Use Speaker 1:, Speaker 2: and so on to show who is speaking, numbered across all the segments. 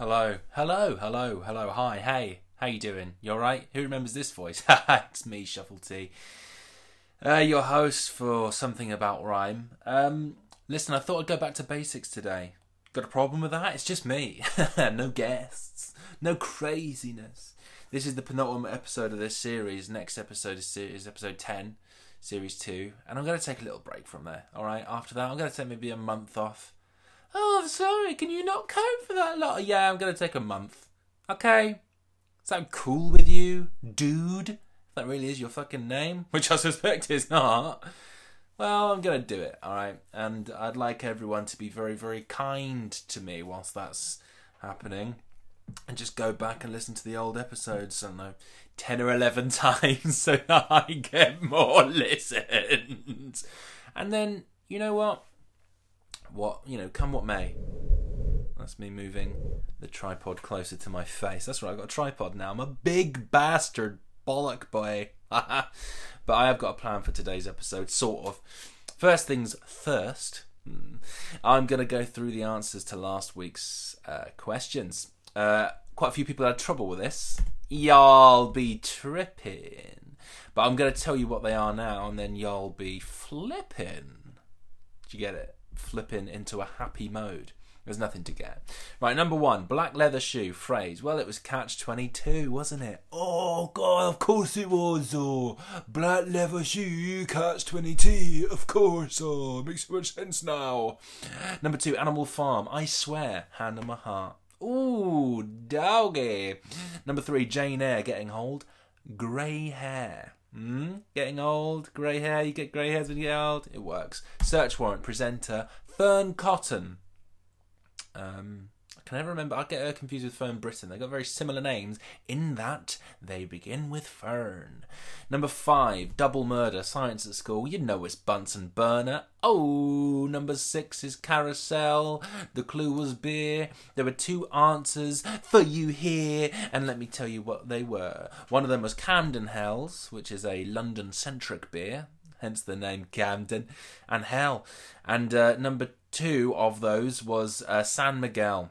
Speaker 1: hello, hello, hello, hello, hi, hey, how you doing? You alright? Who remembers this voice? it's me, Shuffle T. Uh, your host for Something About Rhyme. Um, listen, I thought I'd go back to basics today. Got a problem with that? It's just me. no guests. No craziness. This is the penultimate episode of this series. Next episode is, series, episode 10, series 2. And I'm going to take a little break from there, alright? After that, I'm going to take maybe a month off. Oh, I'm sorry, can you not cope for that lot? Yeah, I'm going to take a month. Okay? Is that cool with you, dude? If that really is your fucking name, which I suspect is not. Well, I'm going to do it, alright? And I'd like everyone to be very, very kind to me whilst that's happening. And just go back and listen to the old episodes, I don't know, 10 or 11 times so that I get more listens. And then, you know what? What, you know, come what may. That's me moving the tripod closer to my face. That's right, I've got a tripod now. I'm a big bastard bollock boy. but I have got a plan for today's episode, sort of. First things first, hmm, I'm going to go through the answers to last week's uh, questions. Uh, quite a few people had trouble with this. Y'all be tripping. But I'm going to tell you what they are now, and then y'all be flipping. Do you get it? Flipping into a happy mode. There's nothing to get. Right, number one, black leather shoe phrase. Well, it was catch 22, wasn't it? Oh, God, of course it was. Oh, black leather shoe, catch 22. Of course. Oh, makes so much sense now. Number two, Animal Farm. I swear, hand on my heart. Ooh, doggy. Number three, Jane Eyre getting hold. Grey hair. Mm? Getting old, grey hair, you get grey hairs when you get old. It works. Search warrant presenter Fearne Cotton. Um, can never remember. I get her confused with Fern Britton. They've got very similar names in that they begin with Fern. Number five, double murder, science at school. You know it's Bunsen burner. Oh, number six is carousel. The clue was beer. There were two answers for you here, and let me tell you what they were. One of them was Camden Hells, which is a London-centric beer hence the name Camden, and Hell. And uh, number two of those was uh, San Miguel,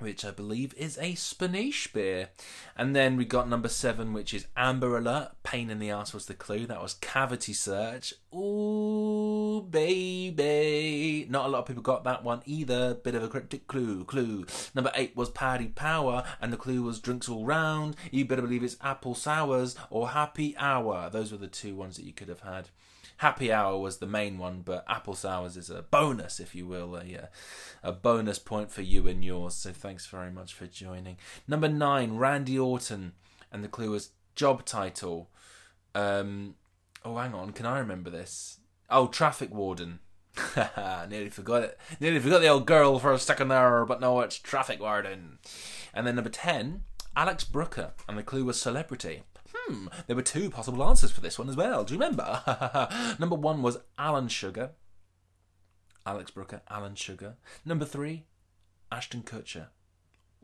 Speaker 1: which I believe is a Spanish beer. And then we got number seven, which is Amber Alert. Pain in the ass was the clue. That was Cavity Search. Ooh, baby. Not a lot of people got that one either. Bit of a cryptic clue. Clue. Number eight was Paddy Power, and the clue was Drinks All Round. You better believe it's Apple Sours or Happy Hour. Those were the two ones that you could have had. Happy Hour was the main one, but Apple Sours is a bonus, if you will, a, uh, a bonus point for you and yours. So thanks very much for joining. Number nine, Randy Orton, and the clue was job title. Um, oh, hang on, can I remember this? Oh, Traffic Warden. Nearly forgot it. Nearly forgot the old girl for a second there, but no, it's Traffic Warden. And then number ten, Alex Brooker, and the clue was celebrity. Hmm, there were two possible answers for this one as well. Do you remember? Number one was Alan Sugar. Alex Brooker, Alan Sugar. Number three, Ashton Kutcher.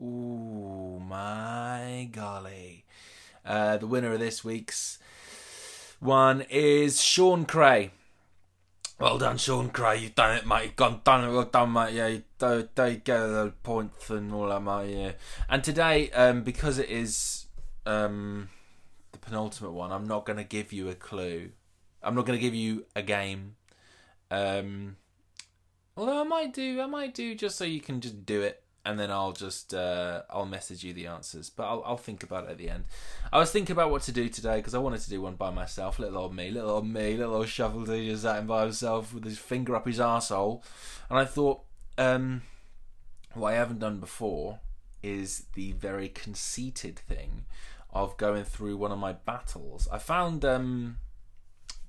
Speaker 1: Ooh, my golly. Uh, the winner of this week's one is Sean Cray. Well done, Sean Cray. You've done it, mate. You've gone done it. Well done, mate. Yeah, you, do, do get the points and all that, mate. Yeah. And today, um, because it is um, the penultimate one, I'm not going to give you a clue. I'm not going to give you a game. Um, although I might do, I might do just so you can just do it, and then I'll just uh, I'll message you the answers. But I'll I'll think about it at the end. I was thinking about what to do today because I wanted to do one by myself. Little old me, little old me, little old shuffle just sat by himself with his finger up his arsehole. And I thought, um, what I haven't done before is the very conceited thing of going through one of my battles. I found um,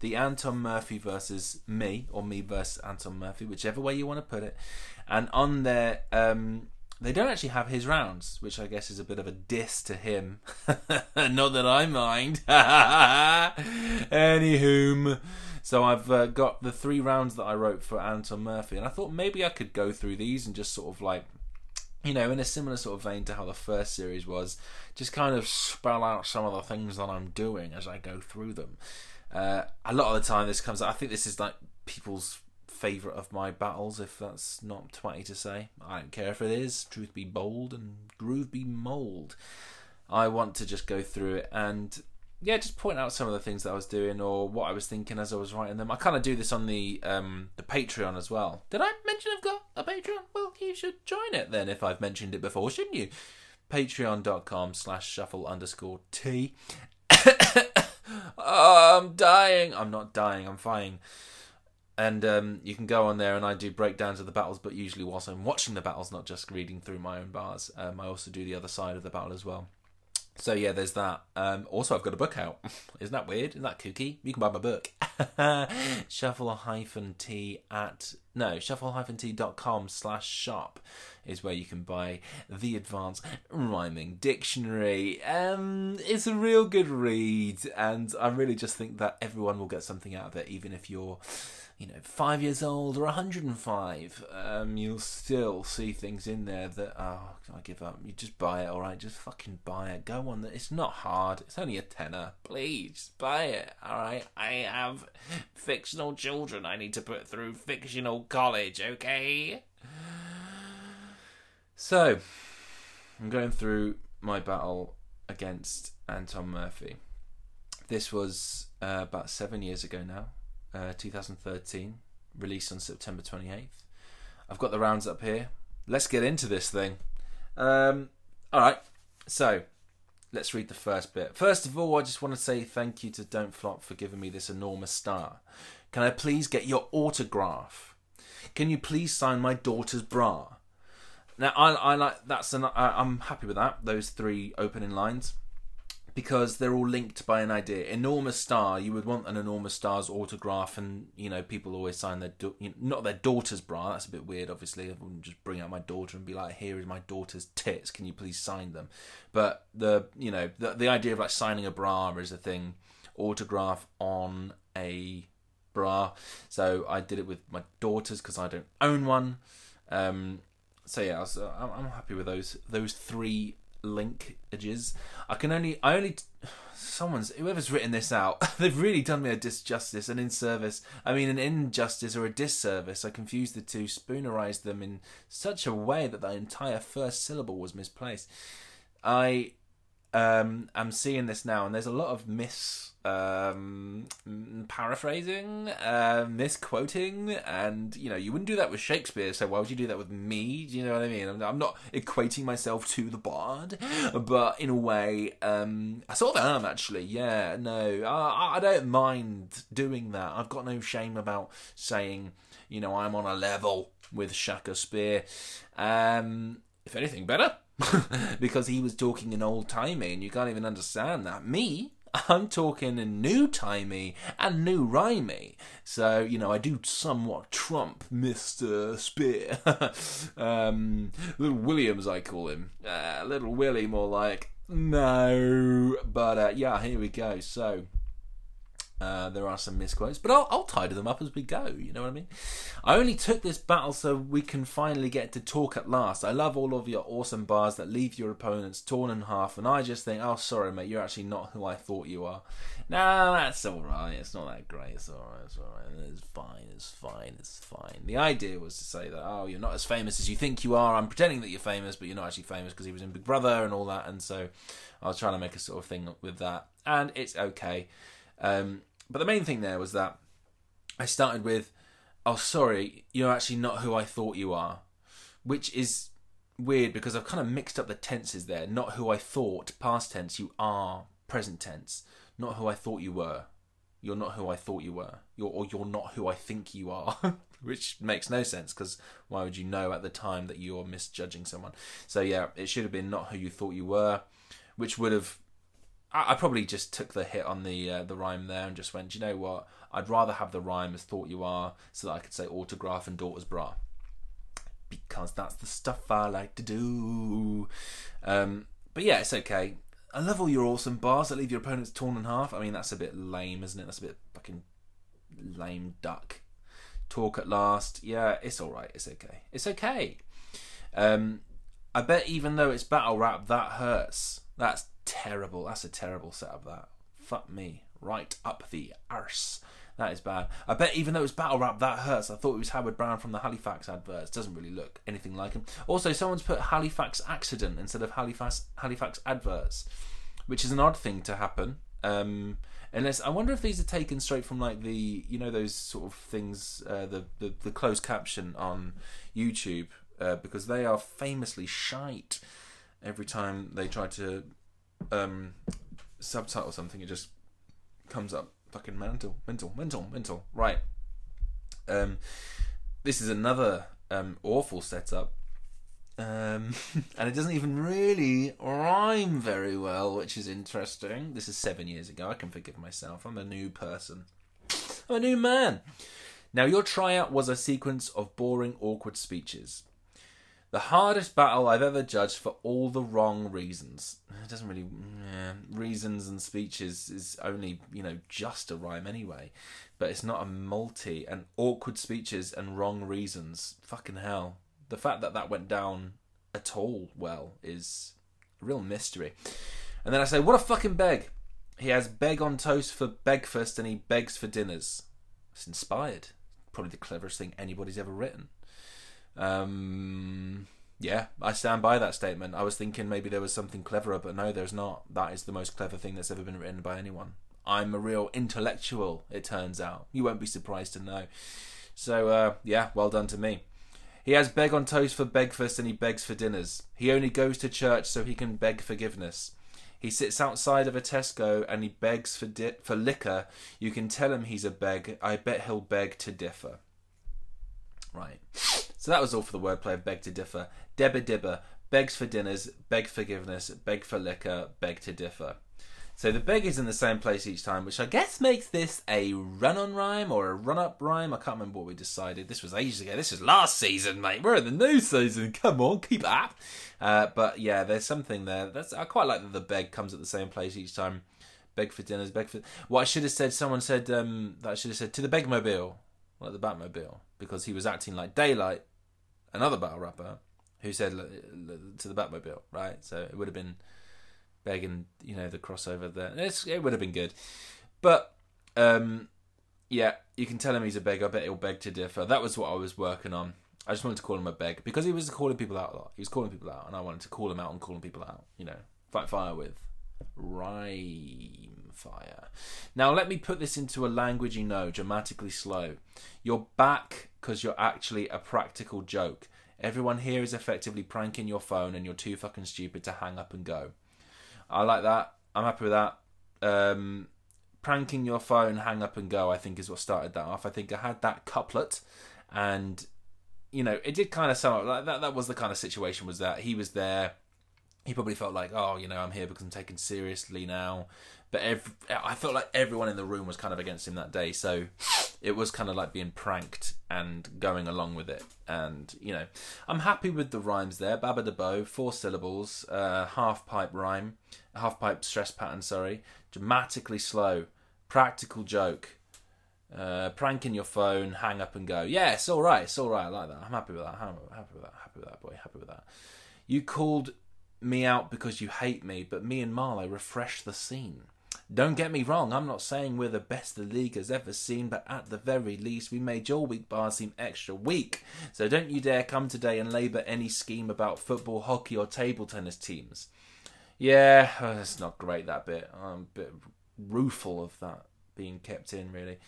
Speaker 1: the Anton Murphy versus me, or me versus Anton Murphy, whichever way you want to put it. And on there, um, they don't actually have his rounds, which I guess is a bit of a diss to him. Not that I mind. Anywho, so I've uh, got the three rounds that I wrote for Anton Murphy, and I thought maybe I could go through these and just sort of like you know, in a similar sort of vein to how the first series was, just kind of spell out some of the things that I'm doing as I go through them. Uh, a lot of the time, this comes. I think this is like people's favourite of my battles, if that's not twatty to say. I don't care if it is. Truth be bold and groove be mould. I want to just go through it and yeah, just point out some of the things that I was doing or what I was thinking as I was writing them. I kind of do this on the um, the Patreon as well. Did I mention I've got a Patreon? Well, you should join it then if I've mentioned it before, shouldn't you? Patreon.com slash shuffle underscore T. oh, I'm dying. I'm not dying, I'm fine. And um, you can go on there and I do breakdowns of the battles, but usually whilst I'm watching the battles, not just reading through my own bars. Um, I also do the other side of the battle as well. So yeah, there's that. Um, also, I've got a book out. Isn't that weird? Isn't that kooky? You can buy my book. shuffle hyphen t at no shuffle hyphen t dot com slash shop is where you can buy the advanced rhyming dictionary. Um, it's a real good read, and I really just think that everyone will get something out of it, even if you're you know, five years old or 105, um, you'll still see things in there that, oh, I give up. You just buy it, alright? Just fucking buy it. Go on. That it's not hard. It's only a tenner. Please, buy it, alright? I have fictional children I need to put through fictional college, okay? So, I'm going through my battle against Anton Murphy. This was uh, about seven years ago now uh, 2013, released on September 28th. I've got the rounds up here. Let's get into this thing. Um, all right, so let's read the first bit. First of all, I just want to say thank you to Don't Flop for giving me this enormous star. Can I please get your autograph? Can you please sign my daughter's bra? Now, I, I like that's an. I, I'm happy with that. Those three opening lines because they're all linked by an idea. Enormous Star, you would want an Enormous Star's autograph, and you know people always sign their do- you know, not their daughter's bra. That's a bit weird. Obviously, I wouldn't just bring out my daughter and be like, "Here is my daughter's tits. Can you please sign them?" But the you know the the idea of like signing a bra is a thing. Autograph on a bra. So I did it with my daughters because I don't own one. Um, so yeah, I'm happy with those those three linkages. I can only, I only, someone's whoever's written this out, they've really done me a disjustice, an inservice. I mean, an injustice or a disservice. I confused the two, spoonerized them in such a way that the entire first syllable was misplaced. I um, I'm seeing this now, and there's a lot of mis um, paraphrasing, uh, misquoting, and you know you wouldn't do that with Shakespeare. So why would you do that with me? Do you know what I mean? I'm, I'm not equating myself to the bard, but in a way, um, I sort of am actually. Yeah, no, I, I don't mind doing that. I've got no shame about saying, you know, I'm on a level with Shakespeare. Um, if anything, better. because he was talking in old timey and you can't even understand that. Me, I'm talking in new timey and new rhymey. So, you know, I do somewhat trump Mr. Spear. um, little Williams, I call him. Uh, little Willie, more like. No. But uh, yeah, here we go. So, uh, there are some misquotes, but I'll, I'll tidy them up as we go. You know what I mean? I only took this battle so we can finally get to talk at last. I love all of your awesome bars that leave your opponents torn in half, and I just think, oh, sorry, mate, you're actually not who I thought you are. Nah, that's alright. It's not that great. It's alright. It's alright. It's fine. It's fine. It's fine. The idea was to say that, oh, you're not as famous as you think you are. I'm pretending that you're famous, but you're not actually famous because he was in Big Brother and all that. And so I was trying to make a sort of thing with that. And it's okay. Um, but the main thing there was that I started with, "Oh, sorry, you're actually not who I thought you are," which is weird because I've kind of mixed up the tenses there. Not who I thought, past tense. You are present tense. Not who I thought you were. You're not who I thought you were. You're or you're not who I think you are, which makes no sense because why would you know at the time that you're misjudging someone? So yeah, it should have been not who you thought you were, which would have I, I probably just took the hit on the uh, the rhyme there and just went, you know what? I'd rather have the rhyme as thought you are, so that I could say autograph and daughter's bra, because that's the stuff I like to do. Um, but yeah, it's okay. I love all your awesome bars that leave your opponents torn in half. I mean, that's a bit lame, isn't it? That's a bit fucking lame duck. Talk at last. Yeah, it's alright. It's okay. It's okay. Um, I bet even though it's battle rap, that hurts. That's terrible. That's a terrible setup. That fuck me right up the arse. That is bad. I bet even though it's battle rap, that hurts. I thought it was Howard Brown from the Halifax adverts. Doesn't really look anything like him. Also, someone's put Halifax accident instead of Halifax Halifax adverts, which is an odd thing to happen. Um, unless I wonder if these are taken straight from like the you know those sort of things, uh, the, the the closed caption on YouTube, uh, because they are famously shite. Every time they try to um, subtitle something, it just comes up fucking mental, mental, mental, mental. Right. Um, this is another um, awful setup. Um, and it doesn't even really rhyme very well, which is interesting. This is seven years ago. I can forgive myself. I'm a new person. I'm a new man. Now, your tryout was a sequence of boring, awkward speeches. The hardest battle I've ever judged for all the wrong reasons. It doesn't really. Yeah, reasons and speeches is only, you know, just a rhyme anyway. But it's not a multi. And awkward speeches and wrong reasons. Fucking hell. The fact that that went down at all well is a real mystery. And then I say, what a fucking beg. He has beg on toast for breakfast and he begs for dinners. It's inspired. Probably the cleverest thing anybody's ever written. Um, yeah, I stand by that statement. I was thinking maybe there was something cleverer, but no, there's not. That is the most clever thing that's ever been written by anyone. I'm a real intellectual, it turns out. You won't be surprised to know. So, uh, yeah, well done to me. He has beg on toast for breakfast and he begs for dinners. He only goes to church so he can beg forgiveness. He sits outside of a Tesco and he begs for di- for liquor. You can tell him he's a beg. I bet he'll beg to differ. Right. So that was all for the wordplay of beg to differ. Debba dibber, begs for dinners, beg forgiveness, beg for liquor, beg to differ. So the beg is in the same place each time, which I guess makes this a run-on rhyme or a run-up rhyme. I can't remember what we decided. This was ages ago. This was last season, mate. We're in the new season. Come on, keep up. Uh, but yeah, there's something there. That's I quite like that the beg comes at the same place each time. Beg for dinners, beg for. What I should have said. Someone said um, that I should have said to the Begmobile, like the Batmobile, because he was acting like Daylight, another battle rapper, who said to the Batmobile, right? So it would have been begging, you know, the crossover there. It's, it would have been good, but um, yeah, you can tell him he's a beg. I bet he'll beg to differ. That was what I was working on. I just wanted to call him a beg because he was calling people out a lot. He was calling people out, and I wanted to call him out and calling people out. You know, fight fire with rhyme fire. Now let me put this into a language you know, dramatically slow. You're back because you're actually a practical joke. Everyone here is effectively pranking your phone, and you're too fucking stupid to hang up and go. I like that. I'm happy with that. Um, pranking your phone, hang up and go. I think is what started that off. I think I had that couplet, and you know, it did kind of sum up like that. That was the kind of situation. Was that he was there? He probably felt like, oh, you know, I'm here because I'm taken seriously now. But every, I felt like everyone in the room was kind of against him that day. So it was kind of like being pranked and going along with it. And, you know, I'm happy with the rhymes there. Baba de Bo, four syllables, uh, half pipe rhyme, half pipe stress pattern, sorry. Dramatically slow, practical joke. Uh, pranking your phone, hang up and go. Yeah, it's all right. It's all right. I like that. I'm happy with that. I'm happy with that. Happy with that, boy. Happy with that. You called me out because you hate me, but me and Marlowe refresh the scene. Don't get me wrong, I'm not saying we're the best the league has ever seen, but at the very least, we made your weak bar seem extra weak. So don't you dare come today and labour any scheme about football, hockey, or table tennis teams. Yeah, it's not great that bit. I'm a bit rueful of that being kept in, really.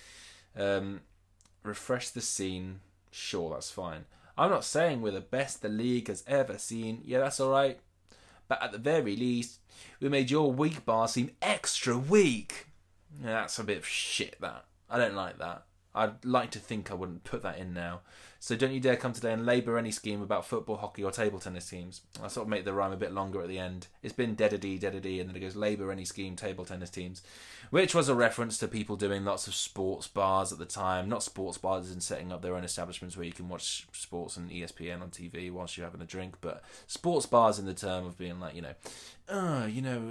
Speaker 1: Um, refresh the scene, sure, that's fine. I'm not saying we're the best the league has ever seen. Yeah, that's alright. But at the very least, we made your weak bar seem extra weak. Yeah, that's a bit of shit, that. I don't like that. I'd like to think I wouldn't put that in now. So don't you dare come today and labour any scheme about football, hockey, or table tennis teams. I sort of make the rhyme a bit longer at the end. It's been dead-a-dee, dead-a-dee, and then it goes labour any scheme, table tennis teams, which was a reference to people doing lots of sports bars at the time. Not sports bars and setting up their own establishments where you can watch sports and ESPN on TV whilst you're having a drink, but sports bars in the term of being like, you know, uh, you know,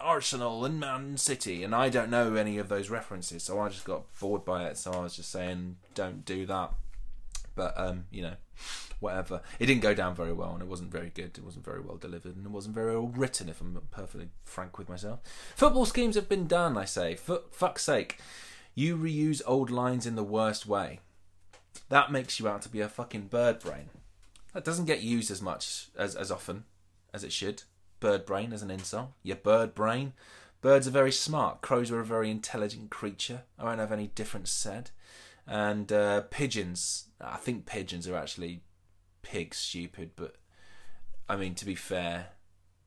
Speaker 1: Arsenal and Man City, and I don't know any of those references, so I just got bored by it. So I was just saying, don't do that. But um, you know, whatever. It didn't go down very well, and it wasn't very good. It wasn't very well delivered, and it wasn't very well written. If I'm perfectly frank with myself, football schemes have been done. I say, for fuck's sake. You reuse old lines in the worst way. That makes you out to be a fucking bird brain. That doesn't get used as much as, as often as it should. Bird brain as an insult. Your bird brain. Birds are very smart. Crows are a very intelligent creature. I won't have any difference said. And uh, pigeons. I think pigeons are actually pig stupid, but I mean, to be fair,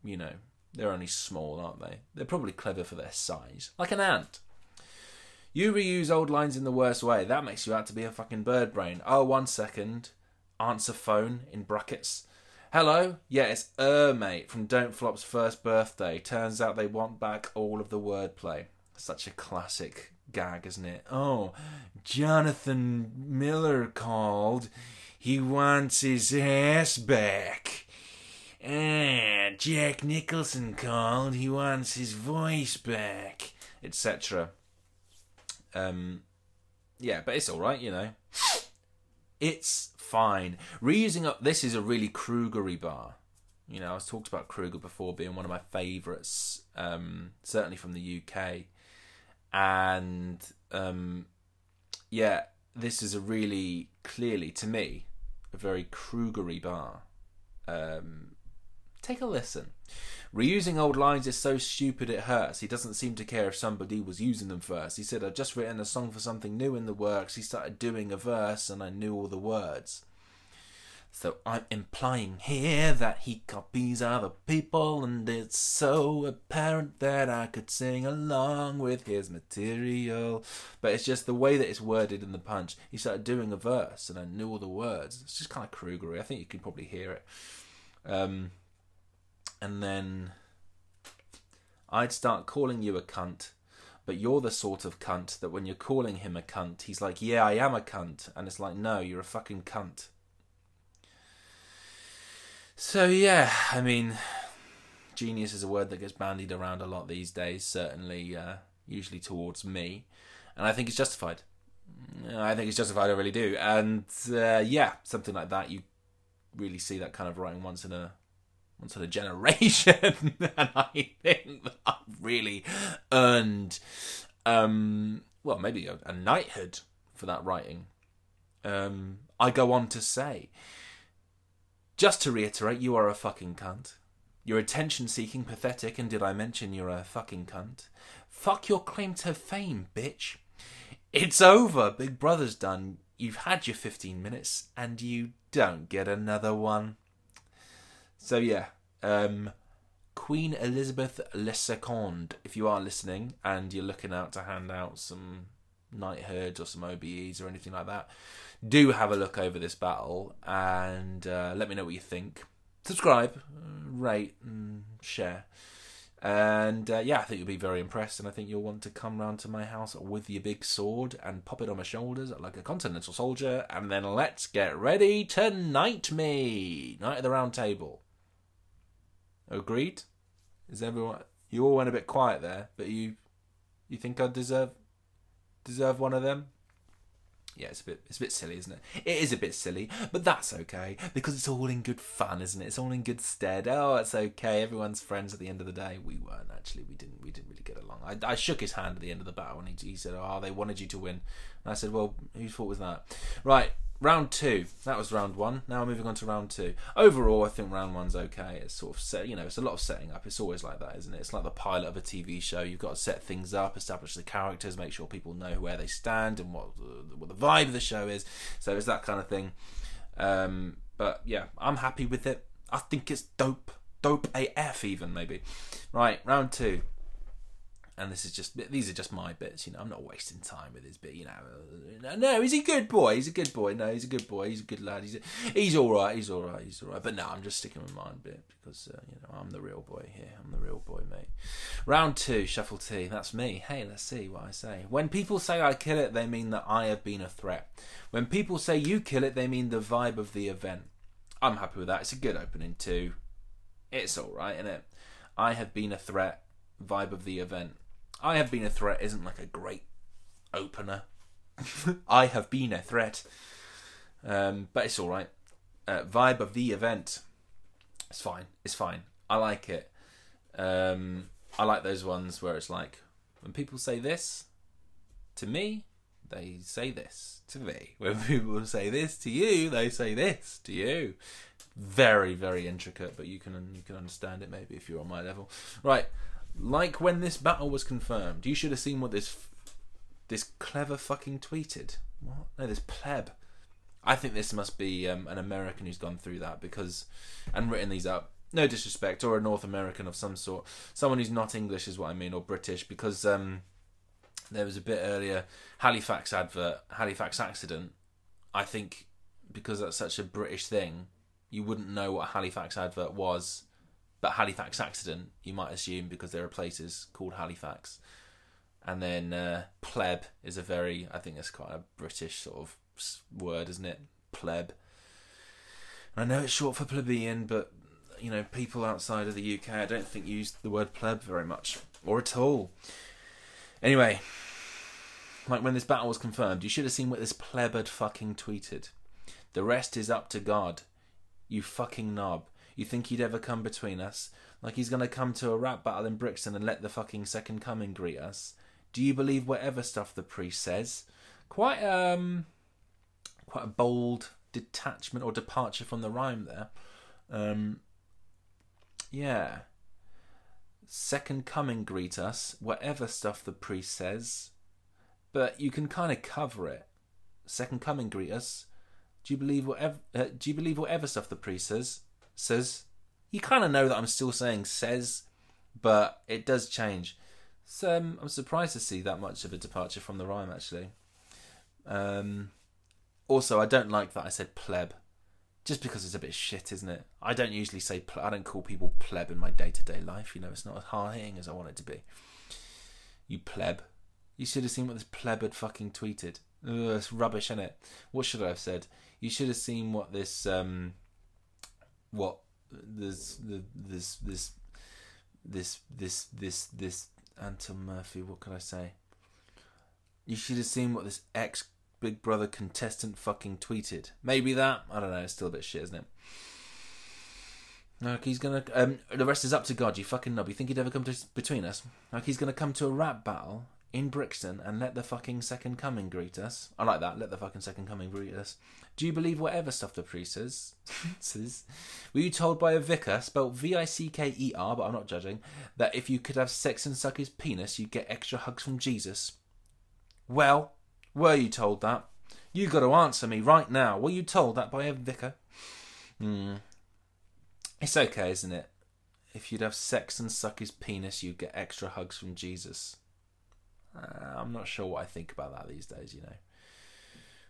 Speaker 1: you know, they're only small, aren't they? They're probably clever for their size. Like an ant. You reuse old lines in the worst way. That makes you out to be a fucking bird brain. Oh, one second. Answer phone in brackets. Hello? Yeah, it's Er, mate, from Don't Flop's first birthday. Turns out they want back all of the wordplay. Such a classic gag, isn't it? Oh, Jonathan Miller called. He wants his ass back. Ah, Jack Nicholson called. He wants his voice back, etc. Um, yeah, but it's all right, you know. It's fine. Reusing up. This is a really Krugery bar. You know, I was talked about Kruger before being one of my favourites, um, certainly from the UK, and um, yeah, this is a really clearly to me a very Krugery bar. Um, take a listen. Reusing old lines is so stupid it hurts. He doesn't seem to care if somebody was using them first. He said, I've just written a song for something new in the works. He started doing a verse and I knew all the words. So I'm implying here that he copies other people, and it's so apparent that I could sing along with his material. But it's just the way that it's worded in the punch. He started doing a verse, and I knew all the words. It's just kind of Krugery. I think you can probably hear it. Um, and then I'd start calling you a cunt, but you're the sort of cunt that when you're calling him a cunt, he's like, Yeah, I am a cunt. And it's like, No, you're a fucking cunt. So, yeah, I mean, genius is a word that gets bandied around a lot these days, certainly, uh, usually towards me. And I think it's justified. I think it's justified, I really do. And uh, yeah, something like that, you really see that kind of writing once in a once in a generation, and I think that I've really earned, um, well, maybe a, a knighthood for that writing. Um, I go on to say, just to reiterate, you are a fucking cunt. You're attention seeking, pathetic, and did I mention you're a fucking cunt? Fuck your claim to fame, bitch. It's over. Big Brother's done. You've had your 15 minutes, and you don't get another one. So yeah, um, Queen Elizabeth II. If you are listening and you're looking out to hand out some knighthoods or some OBEs or anything like that, do have a look over this battle and uh, let me know what you think. Subscribe, rate, and share. And uh, yeah, I think you'll be very impressed, and I think you'll want to come round to my house with your big sword and pop it on my shoulders like a continental soldier, and then let's get ready to knight me! Knight of the Round Table. Agreed? Is everyone? You all went a bit quiet there, but you, you think I deserve, deserve one of them? Yeah, it's a bit, it's a bit silly, isn't it? It is a bit silly, but that's okay because it's all in good fun, isn't it? It's all in good stead. Oh, it's okay. Everyone's friends at the end of the day. We weren't actually. We didn't. We didn't really get along. I, I shook his hand at the end of the battle, and he, he said, "Oh, they wanted you to win." And I said, "Well, whose fault was that?" Right, round two. That was round one. Now we're moving on to round two. Overall, I think round one's okay. It's sort of set, you know, it's a lot of setting up. It's always like that, isn't it? It's like the pilot of a TV show. You've got to set things up, establish the characters, make sure people know where they stand and what the, what the vibe of the show is. So it's that kind of thing. Um, but yeah, I'm happy with it. I think it's dope. Dope AF, even maybe. Right, round two and this is just these are just my bits. You know, I'm not wasting time with his bit. You know, no, he's a good boy. He's a good boy. No, he's a good boy. He's a good lad. He's a, he's all right. He's all right. He's all right. But no, I'm just sticking with mine bit because uh, you know I'm the real boy here. I'm the real boy, mate. Round two, shuffle T. That's me. Hey, let's see what I say. When people say I kill it, they mean that I have been a threat. When people say you kill it, they mean the vibe of the event. I'm happy with that. It's a good opening too. It's all right, isn't it? I have been a threat. Vibe of the event I have been a threat isn't like a great opener. I have been a threat, um, but it's all right. Uh, vibe of the event, it's fine. It's fine. I like it. Um, I like those ones where it's like when people say this To me, they say this. To me, when people say this to you, they say this to you. Very, very intricate, but you can you can understand it maybe if you're on my level. Right, like when this battle was confirmed, you should have seen what this this clever fucking tweeted. What? No, this pleb. I think this must be um, an American who's gone through that because and written these up. No disrespect, or a North American of some sort, someone who's not English is what I mean, or British, because um, there was a bit earlier Halifax advert, Halifax accident. I think because that's such a British thing, you wouldn't know what a Halifax advert was, but Halifax accident you might assume because there are places called Halifax. And then uh, pleb is a very, I think that's quite a British sort of word, isn't it? Pleb. I know it's short for plebeian, but you know, people outside of the UK, I don't think use the word pleb very much or at all. Anyway, like when this battle was confirmed, you should have seen what this pleb had fucking tweeted. The rest is up to God. You fucking knob. You think he'd ever come between us? Like he's gonna come to a rap battle in Brixton and let the fucking second coming greet us? Do you believe whatever stuff the priest says? Quite um quite a bold detachment or departure from the rhyme there. Um yeah. Second coming greet us, whatever stuff the priest says. But you can kind of cover it. Second coming greet us. Do you believe whatever? Uh, do you believe whatever stuff the priest says? Says. You kind of know that I'm still saying says, but it does change. So um, I'm surprised to see that much of a departure from the rhyme. Actually. Um, also, I don't like that I said pleb just because it's a bit shit, isn't it? I don't usually say ple- I don't call people pleb in my day to day life. You know, it's not as hard hitting as I want it to be. You pleb. You should have seen what this pleb had fucking tweeted. Ugh, it's rubbish, isn't it? What should I have said? You should have seen what this um, what this this this this this this this Anton Murphy. What can I say? You should have seen what this ex Big Brother contestant fucking tweeted. Maybe that. I don't know. It's still a bit shit, isn't it? Like he's gonna. Um, the rest is up to God. You fucking knob. You think he'd ever come to between us? Like he's gonna come to a rap battle in Brixton and let the fucking second coming greet us. I like that. Let the fucking second coming greet us. Do you believe whatever stuff the priest says? says? Were you told by a vicar, spelled V I C K E R, but I'm not judging, that if you could have sex and suck his penis, you'd get extra hugs from Jesus? Well, were you told that? You got to answer me right now. Were you told that by a vicar? Hmm. It's okay, isn't it? If you'd have sex and suck his penis, you'd get extra hugs from Jesus. Uh, I'm not sure what I think about that these days, you know.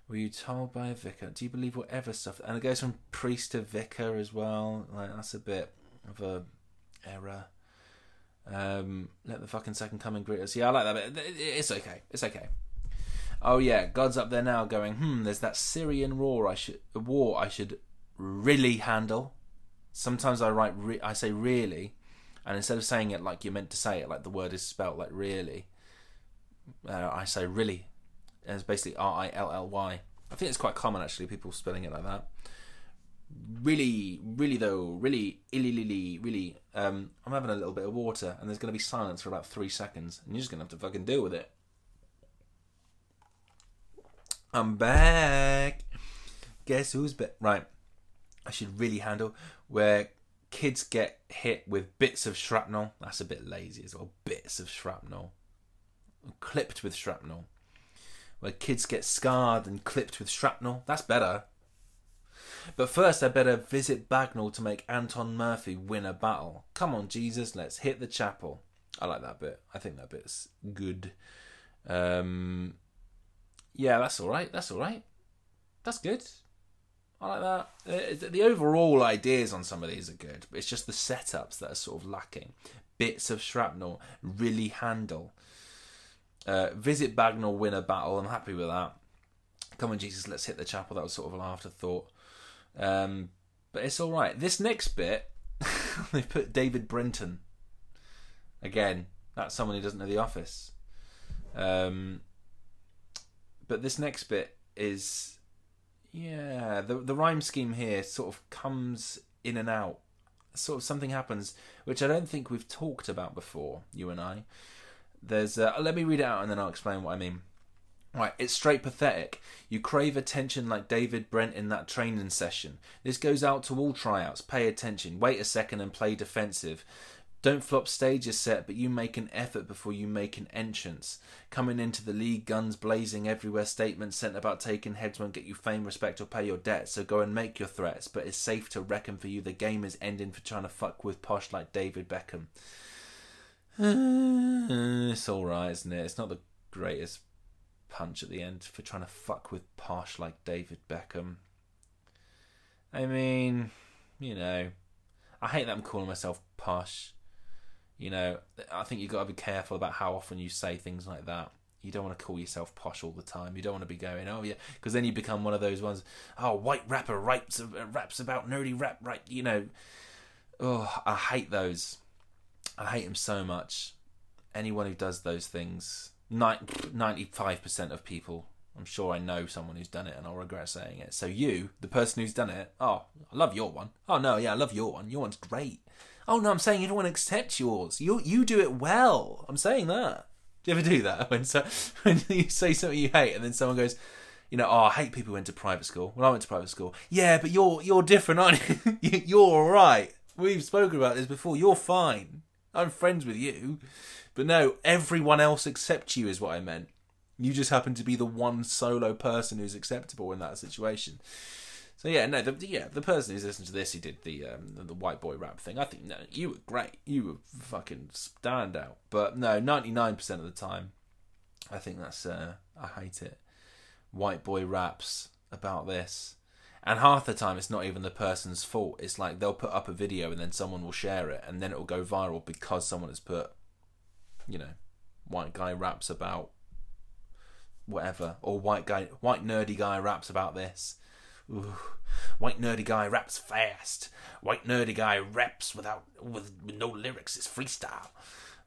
Speaker 1: Were you told by a vicar? Do you believe whatever stuff? And it goes from priest to vicar as well. Like that's a bit of a error. Um, let the fucking second coming greet us. Yeah, I like that. But it's okay. It's okay oh yeah, God's up there now going, hmm, there's that Syrian war I should war I should really handle. Sometimes I write re- I say really, and instead of saying it like you're meant to say it, like the word is spelt like really, uh, I say really. It's basically R I L L Y. I think it's quite common actually, people spelling it like that. Really, really though, really, illy, lily, really. Um, I'm having a little bit of water, and there's going to be silence for about three seconds, and you're just going to have to fucking deal with it. I'm back. Guess who's back? Right. I should really handle where kids get hit with bits of shrapnel. That's a bit lazy as well. Bits of shrapnel. Clipped with shrapnel. Where kids get scarred and clipped with shrapnel. That's better. But first, I better visit Bagnall to make Anton Murphy win a battle. Come on, Jesus, let's hit the chapel. I like that bit. I think that bit's good. Um, yeah, that's all right. That's all right. That's good. I like that. Uh, the overall ideas on some of these are good, but it's just the setups that are sort of lacking. Bits of shrapnel really handle. Uh, visit Bagnall, win a battle. I'm happy with that. Come on, Jesus, let's hit the chapel. That was sort of an afterthought. Um, but it's all right. This next bit, they put David Brenton. Again, that's someone who doesn't know The Office. Um, but this next bit is, yeah, the the rhyme scheme here sort of comes in and out. Sort of something happens which I don't think we've talked about before, you and I. There's, uh, let me read it out and then I'll explain what I mean. Right, it's straight pathetic. You crave attention like David Brent in that training session. This goes out to all tryouts. Pay attention. Wait a second and play defensive. Don't flop stages set, but you make an effort before you make an entrance. Coming into the league, guns blazing everywhere, statements sent about taking heads won't get you fame, respect, or pay your debts, so go and make your threats, but it's safe to reckon for you the game is ending for trying to fuck with posh like David Beckham. Uh, it's alright, isn't it? It's not the greatest punch at the end for trying to fuck with posh like David Beckham. I mean, you know, I hate that I'm calling myself posh. You know, I think you've got to be careful about how often you say things like that. You don't want to call yourself posh all the time. You don't want to be going, oh yeah, because then you become one of those ones. Oh, white rapper raps raps about nerdy rap, right? You know, oh, I hate those. I hate him so much. Anyone who does those things, ninety-five percent of people, I'm sure I know someone who's done it, and I'll regret saying it. So you, the person who's done it, oh, I love your one. Oh no, yeah, I love your one. Your one's great. Oh no, I'm saying everyone accepts yours. You you do it well. I'm saying that. Do you ever do that when so when you say something you hate and then someone goes, you know, oh, I hate people who went to private school. Well, I went to private school. Yeah, but you're you're different, aren't you? you're all right. We've spoken about this before. You're fine. I'm friends with you. But no, everyone else accepts you is what I meant. You just happen to be the one solo person who's acceptable in that situation. So yeah, no, the, yeah, the person who's listening to this, he did the um, the white boy rap thing. I think no, you were great. You were fucking standout. But no, ninety nine percent of the time, I think that's uh, I hate it. White boy raps about this, and half the time it's not even the person's fault. It's like they'll put up a video and then someone will share it, and then it will go viral because someone has put, you know, white guy raps about whatever, or white guy, white nerdy guy raps about this Ooh. White nerdy guy raps fast. White nerdy guy raps without with, with no lyrics. It's freestyle.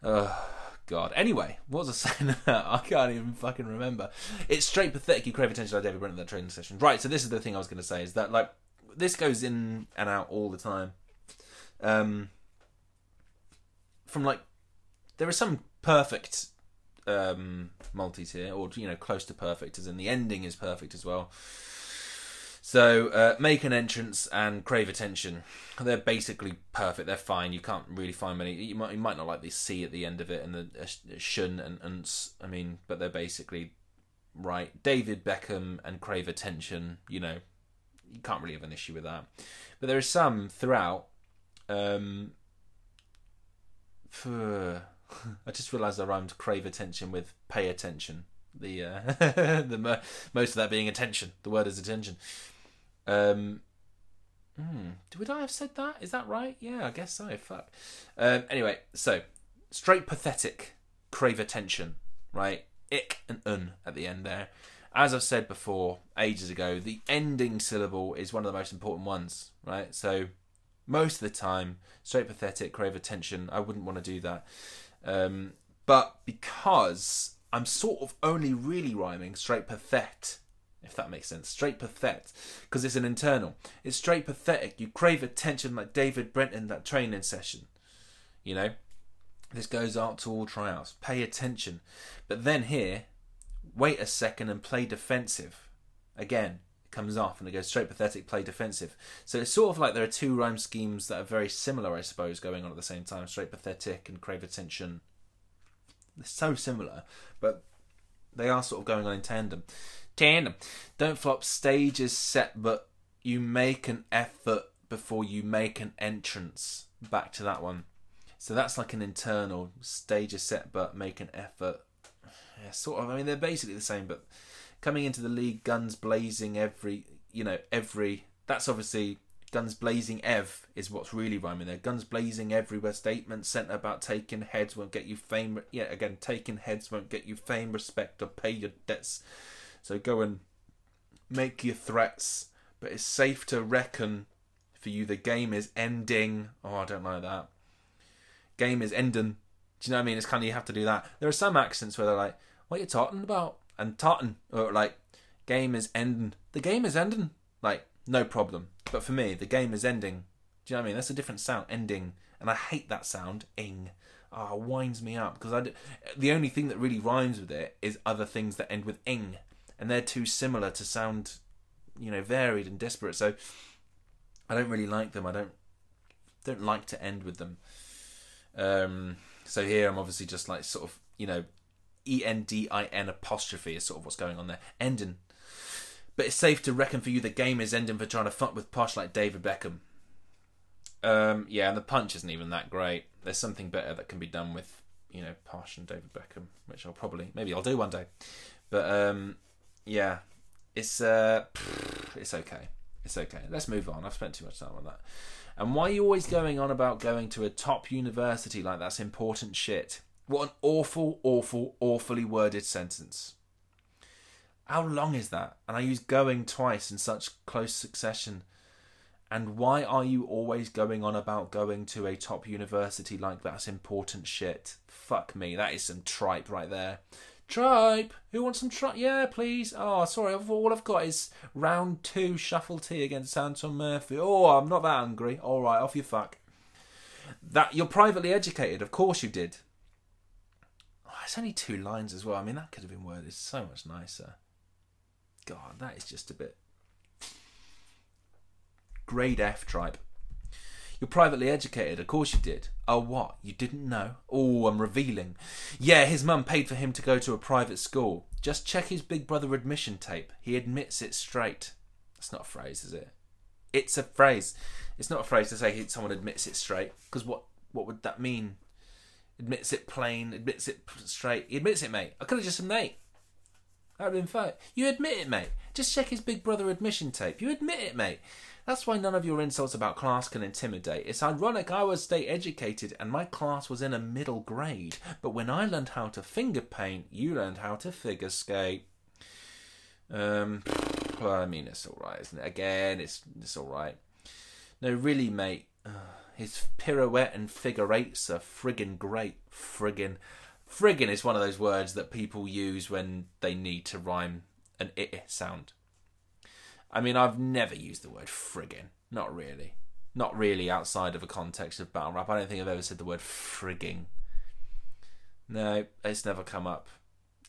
Speaker 1: Oh God. Anyway, what was I saying? I can't even fucking remember. It's straight pathetic. You crave attention like David Brent in that training session. Right. So this is the thing I was going to say is that like this goes in and out all the time. Um, from like there are some perfect um multis here, or you know, close to perfect, as in the ending is perfect as well. So uh, make an entrance and crave attention. They're basically perfect. They're fine. You can't really find many. You might you might not like the C at the end of it and the uh, shun and and I mean, but they're basically right. David Beckham and crave attention. You know, you can't really have an issue with that. But there are some throughout. Um, I just realised I rhymed crave attention with pay attention. The uh, the most of that being attention. The word is attention. Um, hmm, would I have said that? Is that right? Yeah, I guess so. Fuck. Um, anyway, so straight pathetic, crave attention, right? Ick and un at the end there. As I've said before, ages ago, the ending syllable is one of the most important ones, right? So most of the time, straight pathetic, crave attention. I wouldn't want to do that. Um, but because I'm sort of only really rhyming straight pathetic if that makes sense. Straight pathetic, because it's an internal. It's straight pathetic. You crave attention like David Brent in that training session. You know, this goes out to all tryouts. Pay attention. But then here, wait a second and play defensive. Again, it comes off and it goes straight pathetic, play defensive. So it's sort of like there are two rhyme schemes that are very similar, I suppose, going on at the same time. Straight pathetic and crave attention. They're so similar, but they are sort of going on in tandem tandem. Don't flop stages set, but you make an effort before you make an entrance. Back to that one. So that's like an internal stage is set, but make an effort. Yeah, sort of. I mean, they're basically the same, but coming into the league, guns blazing every, you know, every. That's obviously guns blazing. Ev is what's really rhyming there. Guns blazing everywhere. Statement sent about taking heads won't get you fame. Yeah, again, taking heads won't get you fame, respect, or pay your debts. So go and make your threats, but it's safe to reckon for you the game is ending. Oh, I don't like that. Game is ending. Do you know what I mean? It's kind of you have to do that. There are some accents where they're like, "What you talking about?" and talking or like, "Game is ending." The game is ending. Like, no problem. But for me, the game is ending. Do you know what I mean? That's a different sound. Ending, and I hate that sound. Ing. oh, winds me up because I the only thing that really rhymes with it is other things that end with ing, and they're too similar to sound, you know, varied and disparate. So I don't really like them. I don't don't like to end with them. Um, so here I'm obviously just like sort of you know, E N D I N apostrophe is sort of what's going on there. Ending. But it's safe to reckon for you the game is ending for trying to fuck with posh like David Beckham. Um, yeah, and the punch isn't even that great. There's something better that can be done with, you know, Posh and David Beckham, which I'll probably, maybe I'll do one day. But um, yeah, it's uh, it's okay. It's okay. Let's move on. I've spent too much time on that. And why are you always going on about going to a top university like that's important shit? What an awful, awful, awfully worded sentence. How long is that? And I use going twice in such close succession. And why are you always going on about going to a top university like that's important shit? Fuck me, that is some tripe right there. Tripe! Who wants some tripe? Yeah, please. Oh, sorry, all I've got is round two Shuffle T against Anton Murphy. Oh, I'm not that angry. Alright, off you fuck. That You're privately educated, of course you did. Oh, it's only two lines as well. I mean, that could have been worded so much nicer. God, that is just a bit. Grade F tribe. You're privately educated, of course you did. Oh, what? You didn't know? Oh, I'm revealing. Yeah, his mum paid for him to go to a private school. Just check his big brother admission tape. He admits it straight. That's not a phrase, is it? It's a phrase. It's not a phrase to say someone admits it straight. Because what, what would that mean? Admits it plain, admits it straight. He admits it, mate. I could have just said, mate. That would have been fine. You admit it, mate. Just check his big brother admission tape. You admit it, mate. That's why none of your insults about class can intimidate. It's ironic I was state educated and my class was in a middle grade, but when I learned how to finger paint, you learned how to figure skate. Um, well, I mean, it's all right, isn't it? Again, it's it's all right. No, really, mate. Uh, his pirouette and figure eights are friggin' great. Friggin'. Friggin' is one of those words that people use when they need to rhyme an it sound. I mean, I've never used the word friggin'. Not really. Not really outside of a context of battle rap. I don't think I've ever said the word frigging. No, it's never come up.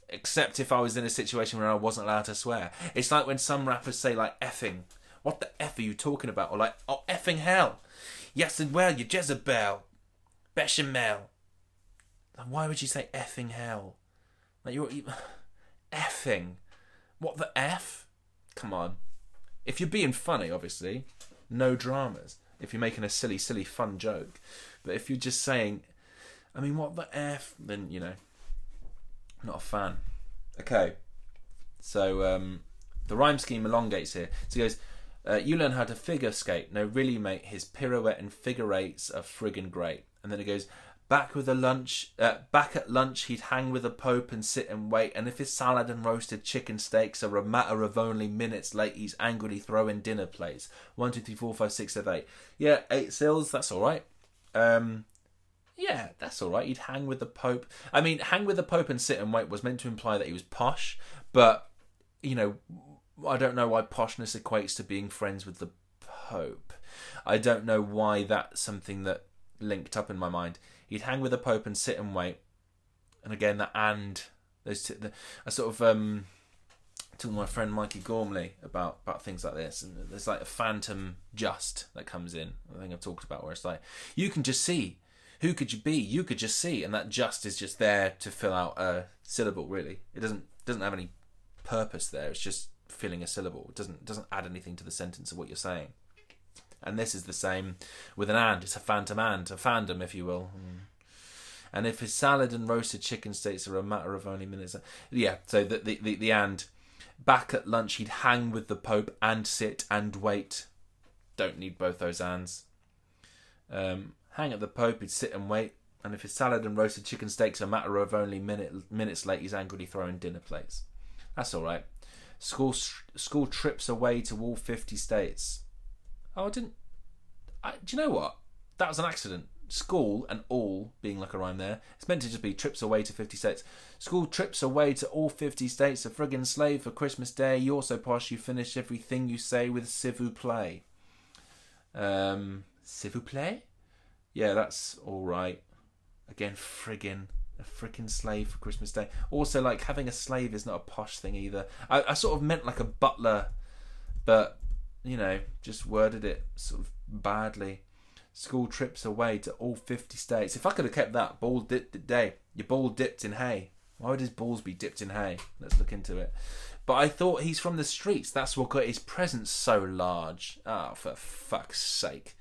Speaker 1: Except if I was in a situation where I wasn't allowed to swear. It's like when some rappers say, like, effing. What the F are you talking about? Or like, oh, effing hell. Yes, and well, you Jezebel. Bechamel. Why would you say effing hell? Like, you're. You, effing. What the F? Come on. If you're being funny, obviously, no dramas. If you're making a silly, silly, fun joke. But if you're just saying, I mean, what the F, then, you know, not a fan. Okay. So, um, the rhyme scheme elongates here. So he goes, uh, you learn how to figure skate. No, really, mate, his pirouette and figure eights are friggin' great. And then it goes, Back with a lunch, uh, back at lunch, he'd hang with the Pope and sit and wait. And if his salad and roasted chicken steaks are a matter of only minutes late, he's angrily throwing dinner plates. One, two, three, four, five, six, seven, eight. Yeah, eight sills. That's all right. Um, yeah, that's all right. He'd hang with the Pope. I mean, hang with the Pope and sit and wait was meant to imply that he was posh, but you know, I don't know why poshness equates to being friends with the Pope. I don't know why that's something that linked up in my mind. He'd hang with the Pope and sit and wait. And again, the and those two, the, I sort of um, talking to my friend Mikey Gormley about about things like this, and there's like a phantom just that comes in. I think I've talked about where it's like you can just see who could you be? You could just see, and that just is just there to fill out a syllable. Really, it doesn't doesn't have any purpose there. It's just filling a syllable. It doesn't doesn't add anything to the sentence of what you're saying. And this is the same with an and. It's a phantom and, a fandom, if you will. Mm. And if his salad and roasted chicken steaks are a matter of only minutes, yeah. So the the the, the and back at lunch, he'd hang with the Pope and sit and wait. Don't need both those ands. Um, hang at the Pope, he'd sit and wait. And if his salad and roasted chicken steaks are a matter of only minute, minutes late, he's angrily throwing dinner plates. That's all right. School school trips away to all fifty states. Oh, I didn't. I, do you know what? That was an accident. School and all being like a rhyme there. It's meant to just be trips away to 50 states. School trips away to all 50 states. A friggin' slave for Christmas Day. You're so posh you finish everything you say with s'il vous plaît. Um, s'il vous plaît? Yeah, that's alright. Again, friggin' a freaking slave for Christmas Day. Also, like having a slave is not a posh thing either. I, I sort of meant like a butler, but you know, just worded it sort of badly. School trips away to all 50 states. If I could have kept that, ball dipped day, your ball dipped in hay. Why would his balls be dipped in hay? Let's look into it. But I thought he's from the streets. That's what got his presence so large. Oh, for fuck's sake.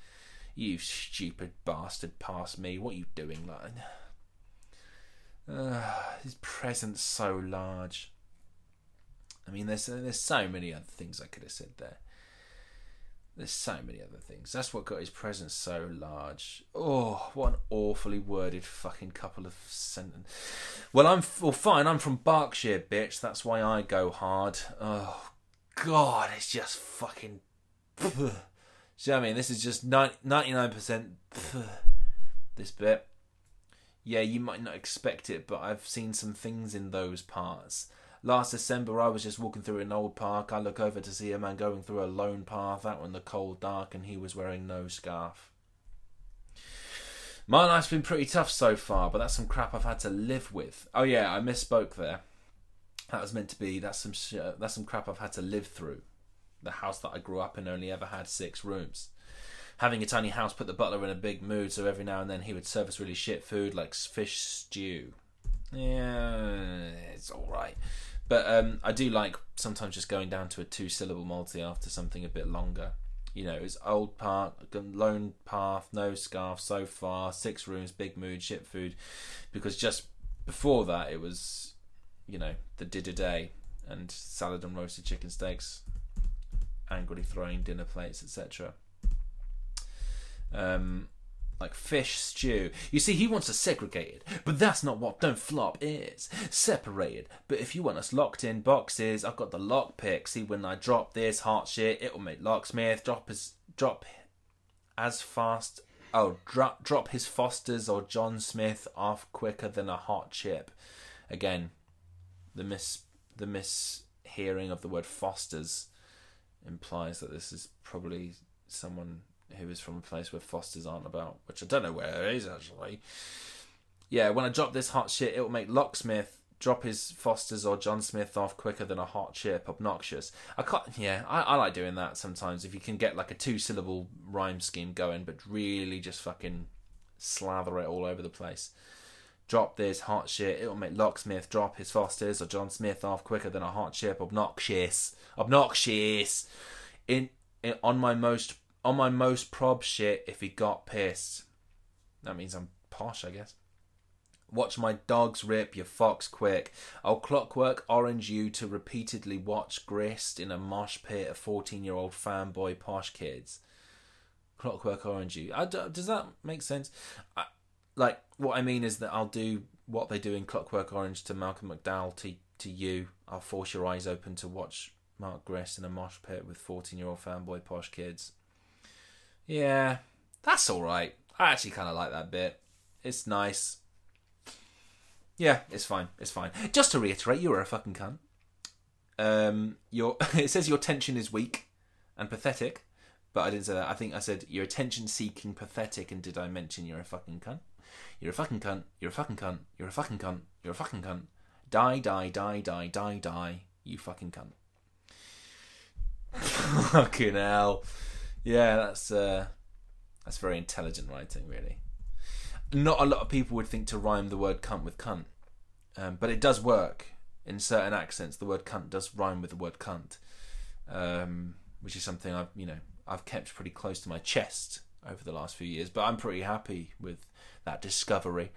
Speaker 1: You stupid bastard past me. What are you doing, like? Uh, his presence so large. I mean, there's there's so many other things I could have said there. There's so many other things. That's what got his presence so large. Oh, what an awfully worded fucking couple of sentences. Well, I'm well fine. I'm from Berkshire, bitch. That's why I go hard. Oh God, it's just fucking. Know what I mean? This is just ninety nine percent. This bit. Yeah, you might not expect it, but I've seen some things in those parts. Last December, I was just walking through an old park. I look over to see a man going through a lone path out in the cold dark, and he was wearing no scarf. My life's been pretty tough so far, but that's some crap I've had to live with. Oh yeah, I misspoke there. That was meant to be that's some sh- uh, that's some crap I've had to live through. The house that I grew up in only ever had six rooms. Having a tiny house put the butler in a big mood, so every now and then he would serve us really shit food like fish stew. Yeah, it's all right. But um, I do like sometimes just going down to a two syllable multi after something a bit longer. You know, it's old park, lone path, no scarf, so far, six rooms, big mood, shit food. Because just before that, it was, you know, the did day and salad and roasted chicken steaks, angrily throwing dinner plates, etc. Um, like fish stew. You see, he wants us segregated, but that's not what Don't Flop is. Separated. But if you want us locked in boxes, I've got the lock pick. See, when I drop this hot shit, it will make locksmith drop his drop as fast. Oh, drop drop his Fosters or John Smith off quicker than a hot chip. Again, the miss the mishearing of the word Fosters implies that this is probably someone who is from a place where Fosters aren't about, which I don't know where it is actually. Yeah, when I drop this hot shit, it will make Locksmith drop his Fosters or John Smith off quicker than a hot chip. Obnoxious. I can't. Yeah, I, I like doing that sometimes. If you can get like a two syllable rhyme scheme going, but really just fucking slather it all over the place. Drop this hot shit. It'll make Locksmith drop his Fosters or John Smith off quicker than a hot chip. Obnoxious. Obnoxious. In, in on my most on my most prob shit if he got pissed. That means I'm posh, I guess. Watch my dogs rip, your fox quick. I'll clockwork orange you to repeatedly watch Grist in a mosh pit of 14 year old fanboy posh kids. Clockwork orange you. I, does that make sense? I, like, what I mean is that I'll do what they do in Clockwork Orange to Malcolm McDowell to, to you. I'll force your eyes open to watch Mark Grist in a mosh pit with 14 year old fanboy posh kids. Yeah, that's all right. I actually kind of like that bit. It's nice. Yeah, it's fine. It's fine. Just to reiterate, you're a fucking cunt. Um, your it says your tension is weak and pathetic, but I didn't say that. I think I said you're attention seeking, pathetic, and did I mention you're a fucking cunt? You're a fucking cunt. You're a fucking cunt. You're a fucking cunt. You're a fucking cunt. Die, die, die, die, die, die. You fucking cunt. fucking hell. Yeah, that's uh, that's very intelligent writing, really. Not a lot of people would think to rhyme the word cunt with cunt, um, but it does work in certain accents. The word cunt does rhyme with the word cunt, um, which is something I've you know I've kept pretty close to my chest over the last few years. But I'm pretty happy with that discovery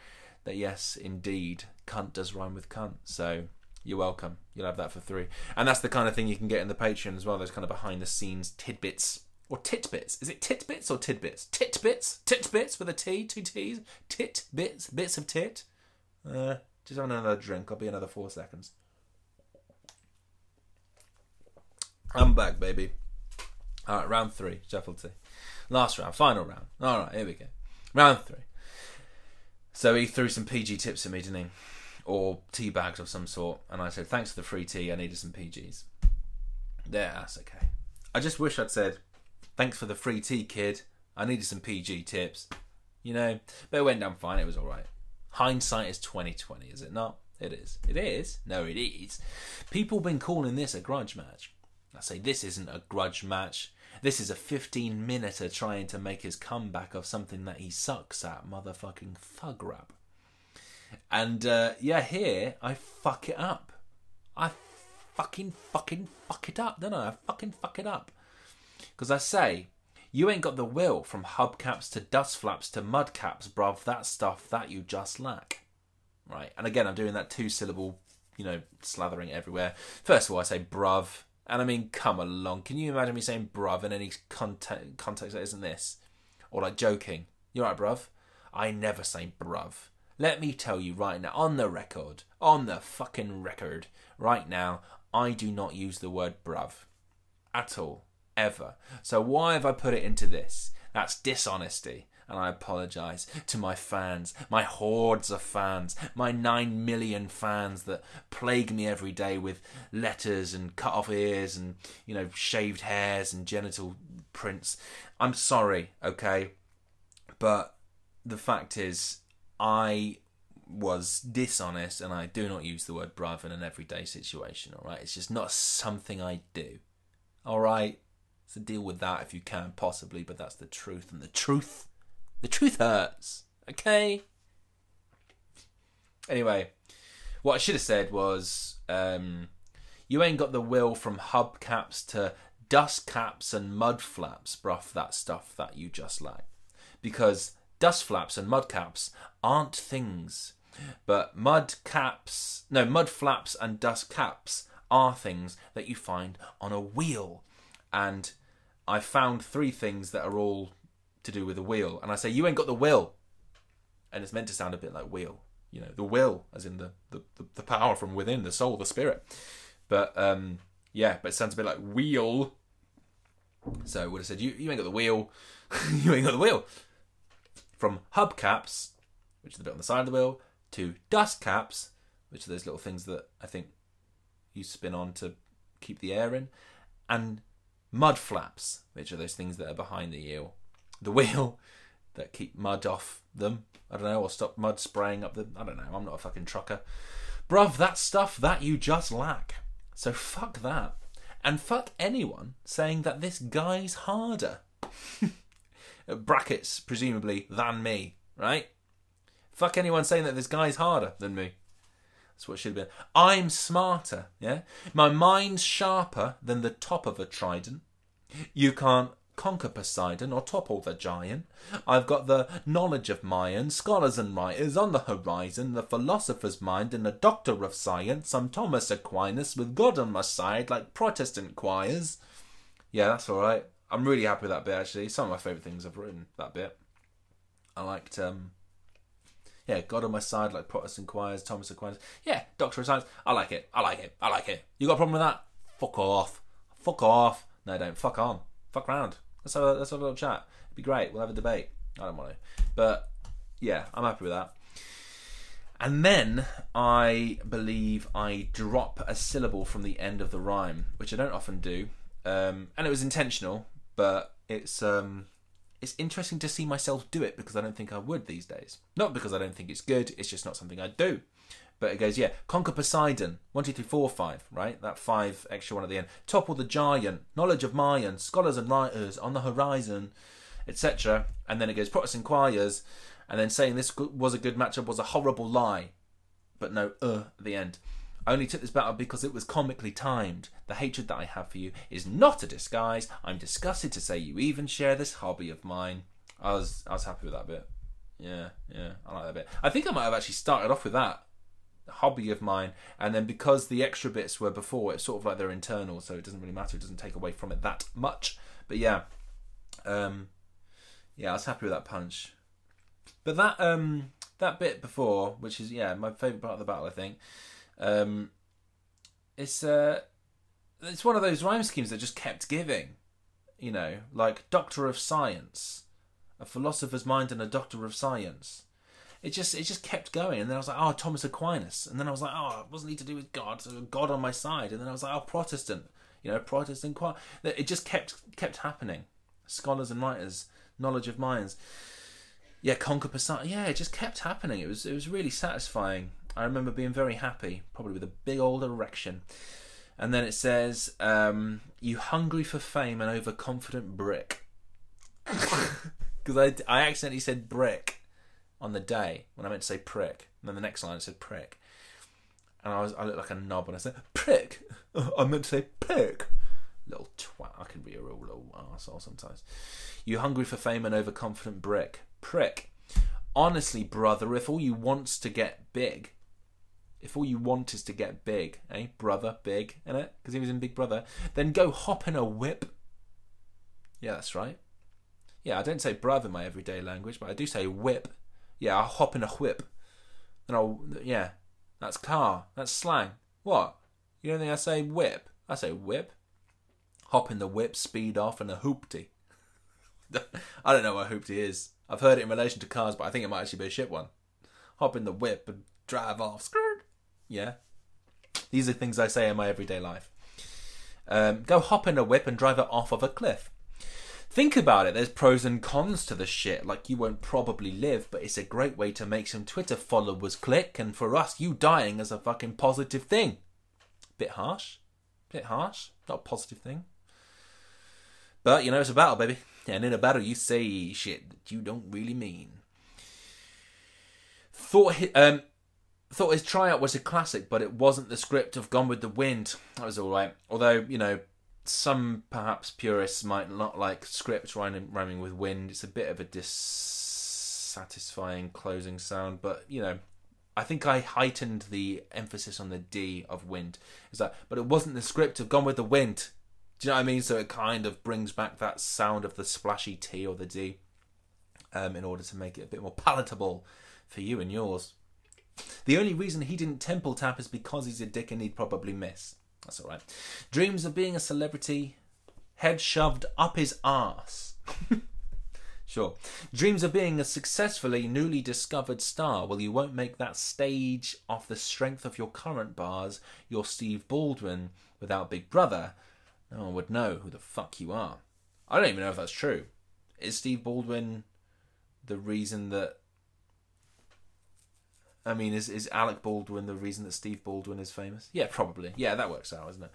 Speaker 1: that yes, indeed, cunt does rhyme with cunt. So you're welcome. You'll have that for free, and that's the kind of thing you can get in the Patreon as well. Those kind of behind the scenes tidbits or titbits. Is it titbits or tidbits? Titbits? Titbits with a T, two T's? Titbits? Bits of tit? Uh, just having another drink. I'll be another four seconds. I'm back, baby. Alright, round three, Shuffle T. Last round, final round. Alright, here we go. Round three. So he threw some PG tips at me, didn't he? Or tea bags of some sort. And I said, thanks for the free tea, I needed some PGs. There, that's okay. I just wish I'd said, Thanks for the free tea, kid. I needed some PG tips. You know, but it went down fine. It was all right. Hindsight is twenty twenty, is it not? It is. It is. No, it is. People been calling this a grudge match. I say this isn't a grudge match. This is a 15 minuter trying to make his comeback of something that he sucks at, motherfucking thug rap. And uh, yeah, here I fuck it up. I fucking fucking fuck it up, don't I? I fucking fuck it up. Because I say, you ain't got the will from hubcaps to dust flaps to mudcaps, bruv. That stuff that you just lack. Right? And again, I'm doing that two syllable, you know, slathering everywhere. First of all, I say bruv. And I mean, come along. Can you imagine me saying bruv in any context, context that isn't this? Or like joking. You're right, bruv? I never say bruv. Let me tell you right now, on the record, on the fucking record, right now, I do not use the word bruv. At all. Ever. So why have I put it into this? That's dishonesty. And I apologise to my fans, my hordes of fans, my nine million fans that plague me every day with letters and cut off ears and, you know, shaved hairs and genital prints. I'm sorry, okay? But the fact is, I was dishonest and I do not use the word bruv in an everyday situation, alright? It's just not something I do. Alright? So deal with that if you can, possibly, but that's the truth. And the truth, the truth hurts. Okay? Anyway, what I should have said was um, you ain't got the will from hubcaps to dust caps and mud flaps, bruv, that stuff that you just like. Because dust flaps and mud caps aren't things. But mud caps, no, mud flaps and dust caps are things that you find on a wheel. And I found three things that are all to do with the wheel. And I say, you ain't got the will. And it's meant to sound a bit like wheel. You know, the will, as in the, the, the power from within, the soul, the spirit. But um, yeah, but it sounds a bit like wheel. So I would have said, you, you ain't got the wheel. you ain't got the wheel from hubcaps, which is the bit on the side of the wheel, to dust caps, which are those little things that I think you spin on to keep the air in, and mud flaps, which are those things that are behind the wheel, the wheel that keep mud off them. I don't know, or stop mud spraying up the. I don't know. I'm not a fucking trucker, bruv. That stuff that you just lack. So fuck that, and fuck anyone saying that this guy's harder. brackets, presumably, than me, right? Fuck anyone saying that this guy's harder than me. That's what it should have been. I'm smarter, yeah? My mind's sharper than the top of a trident. You can't conquer Poseidon or topple the giant. I've got the knowledge of Mayan, scholars and writers on the horizon, the philosopher's mind and the doctor of science. I'm Thomas Aquinas with God on my side like Protestant choirs. Yeah, that's alright. I'm really happy with that bit actually. Some of my favourite things I've written that bit. I liked um yeah, God on my side, like Protestant choirs, Thomas Aquinas. Yeah, Doctor of Science. I like it. I like it. I like it. You got a problem with that? Fuck off. Fuck off. No, don't. Fuck on. Fuck round. Let's have a, let's have a little chat. It'd be great. We'll have a debate. I don't want to. But yeah, I'm happy with that. And then I believe I drop a syllable from the end of the rhyme, which I don't often do. Um, and it was intentional, but it's um, it's interesting to see myself do it because I don't think I would these days. Not because I don't think it's good, it's just not something I do. But it goes, yeah, conquer Poseidon, one, two, three, four, five, right? That five extra one at the end. Topple the giant, knowledge of Mayan, scholars and writers on the horizon, etc. And then it goes, Protestant choirs, and then saying this was a good matchup was a horrible lie. But no, uh, at the end. I only took this battle because it was comically timed. The hatred that I have for you is not a disguise. I'm disgusted to say you even share this hobby of mine. I was I was happy with that bit. Yeah, yeah, I like that bit. I think I might have actually started off with that hobby of mine, and then because the extra bits were before, it's sort of like they're internal, so it doesn't really matter. It doesn't take away from it that much. But yeah, um, yeah, I was happy with that punch. But that um that bit before, which is yeah my favorite part of the battle, I think. Um, it's uh, it's one of those rhyme schemes that just kept giving, you know, like Doctor of Science, a philosopher's mind and a Doctor of Science. It just it just kept going, and then I was like, oh, Thomas Aquinas, and then I was like, oh, it wasn't he to do with God? God on my side, and then I was like, oh, Protestant, you know, Protestant. It just kept kept happening. Scholars and writers, knowledge of minds. yeah, conquer Poseidon. Yeah, it just kept happening. It was it was really satisfying. I remember being very happy, probably with a big old erection. And then it says, um, "You hungry for fame and overconfident brick." Because I, I accidentally said brick on the day when I meant to say prick, and then the next line it said prick, and I was I looked like a knob when I said prick. I meant to say prick. Little twat. I can be a real little arsehole sometimes. You hungry for fame and overconfident brick. Prick. Honestly, brother, if all you want's to get big, if all you want is to get big, eh, brother, big, innit? Because he was in Big Brother, then go hop in a whip. Yeah, that's right. Yeah, I don't say brother in my everyday language, but I do say whip. Yeah, I'll hop in a whip. And I'll, yeah, that's car. That's slang. What? You don't think I say whip? I say whip. Hop in the whip, speed off, and a hoopty. I don't know what hoopty is. I've heard it in relation to cars, but I think it might actually be a shit one. Hop in the whip and drive off. Skirt. Yeah. These are things I say in my everyday life. Um, go hop in a whip and drive it off of a cliff. Think about it, there's pros and cons to the shit. Like, you won't probably live, but it's a great way to make some Twitter followers click, and for us, you dying is a fucking positive thing. Bit harsh. Bit harsh. Not a positive thing. But, you know, it's a battle, baby. And in a battle, you say shit that you don't really mean. Thought, um, thought his tryout was a classic, but it wasn't the script of Gone with the Wind. That was alright. Although, you know, some perhaps purists might not like script rhyming, rhyming with wind. It's a bit of a dissatisfying closing sound, but you know, I think I heightened the emphasis on the D of wind. Is that? But it wasn't the script of Gone with the Wind. Do you know what I mean? So it kind of brings back that sound of the splashy T or the D, um, in order to make it a bit more palatable for you and yours. The only reason he didn't temple tap is because he's a dick and he'd probably miss. That's all right. Dreams of being a celebrity, head shoved up his ass. sure. Dreams of being a successfully newly discovered star. Well, you won't make that stage off the strength of your current bars. You're Steve Baldwin without Big Brother. No one would know who the fuck you are. I don't even know if that's true. Is Steve Baldwin the reason that I mean, is is Alec Baldwin the reason that Steve Baldwin is famous? Yeah, probably. Yeah, that works out, isn't it?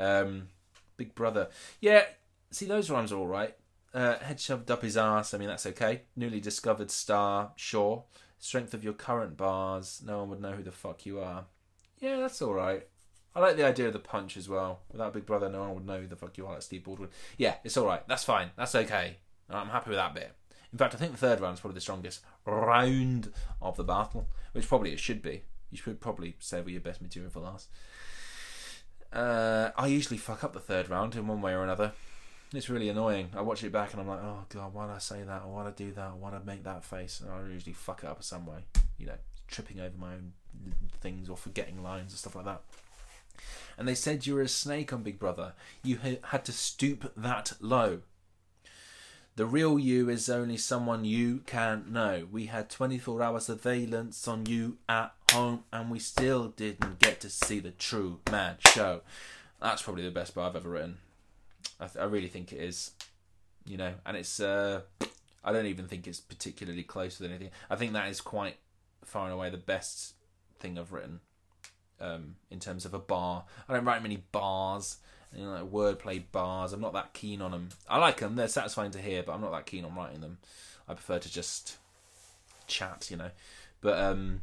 Speaker 1: Um, Big Brother. Yeah, see, those rhymes are all right. Uh, head shoved up his ass. I mean, that's okay. Newly discovered star. Sure. Strength of your current bars. No one would know who the fuck you are. Yeah, that's all right. I like the idea of the punch as well. Without Big Brother, no one would know who the fuck you are, like Steve Baldwin. Yeah, it's all right. That's fine. That's okay. I'm happy with that bit. In fact, I think the third round is probably the strongest round of the battle, which probably it should be. You should probably save your best material for last. Uh, I usually fuck up the third round in one way or another. It's really annoying. I watch it back and I'm like, oh god, why did I say that? Why did I do that? Why did I make that face? And I usually fuck it up some way. You know, tripping over my own things or forgetting lines and stuff like that. And they said you were a snake on Big Brother. You had to stoop that low. The real you is only someone you can't know. We had 24 hour surveillance on you at home, and we still didn't get to see the true man show. That's probably the best bar I've ever written. I, th- I really think it is. You know, and it's. Uh, I don't even think it's particularly close with anything. I think that is quite far and away the best thing I've written um, in terms of a bar. I don't write many bars you know, like wordplay bars. I'm not that keen on them. I like them; they're satisfying to hear, but I'm not that keen on writing them. I prefer to just chat, you know. But um,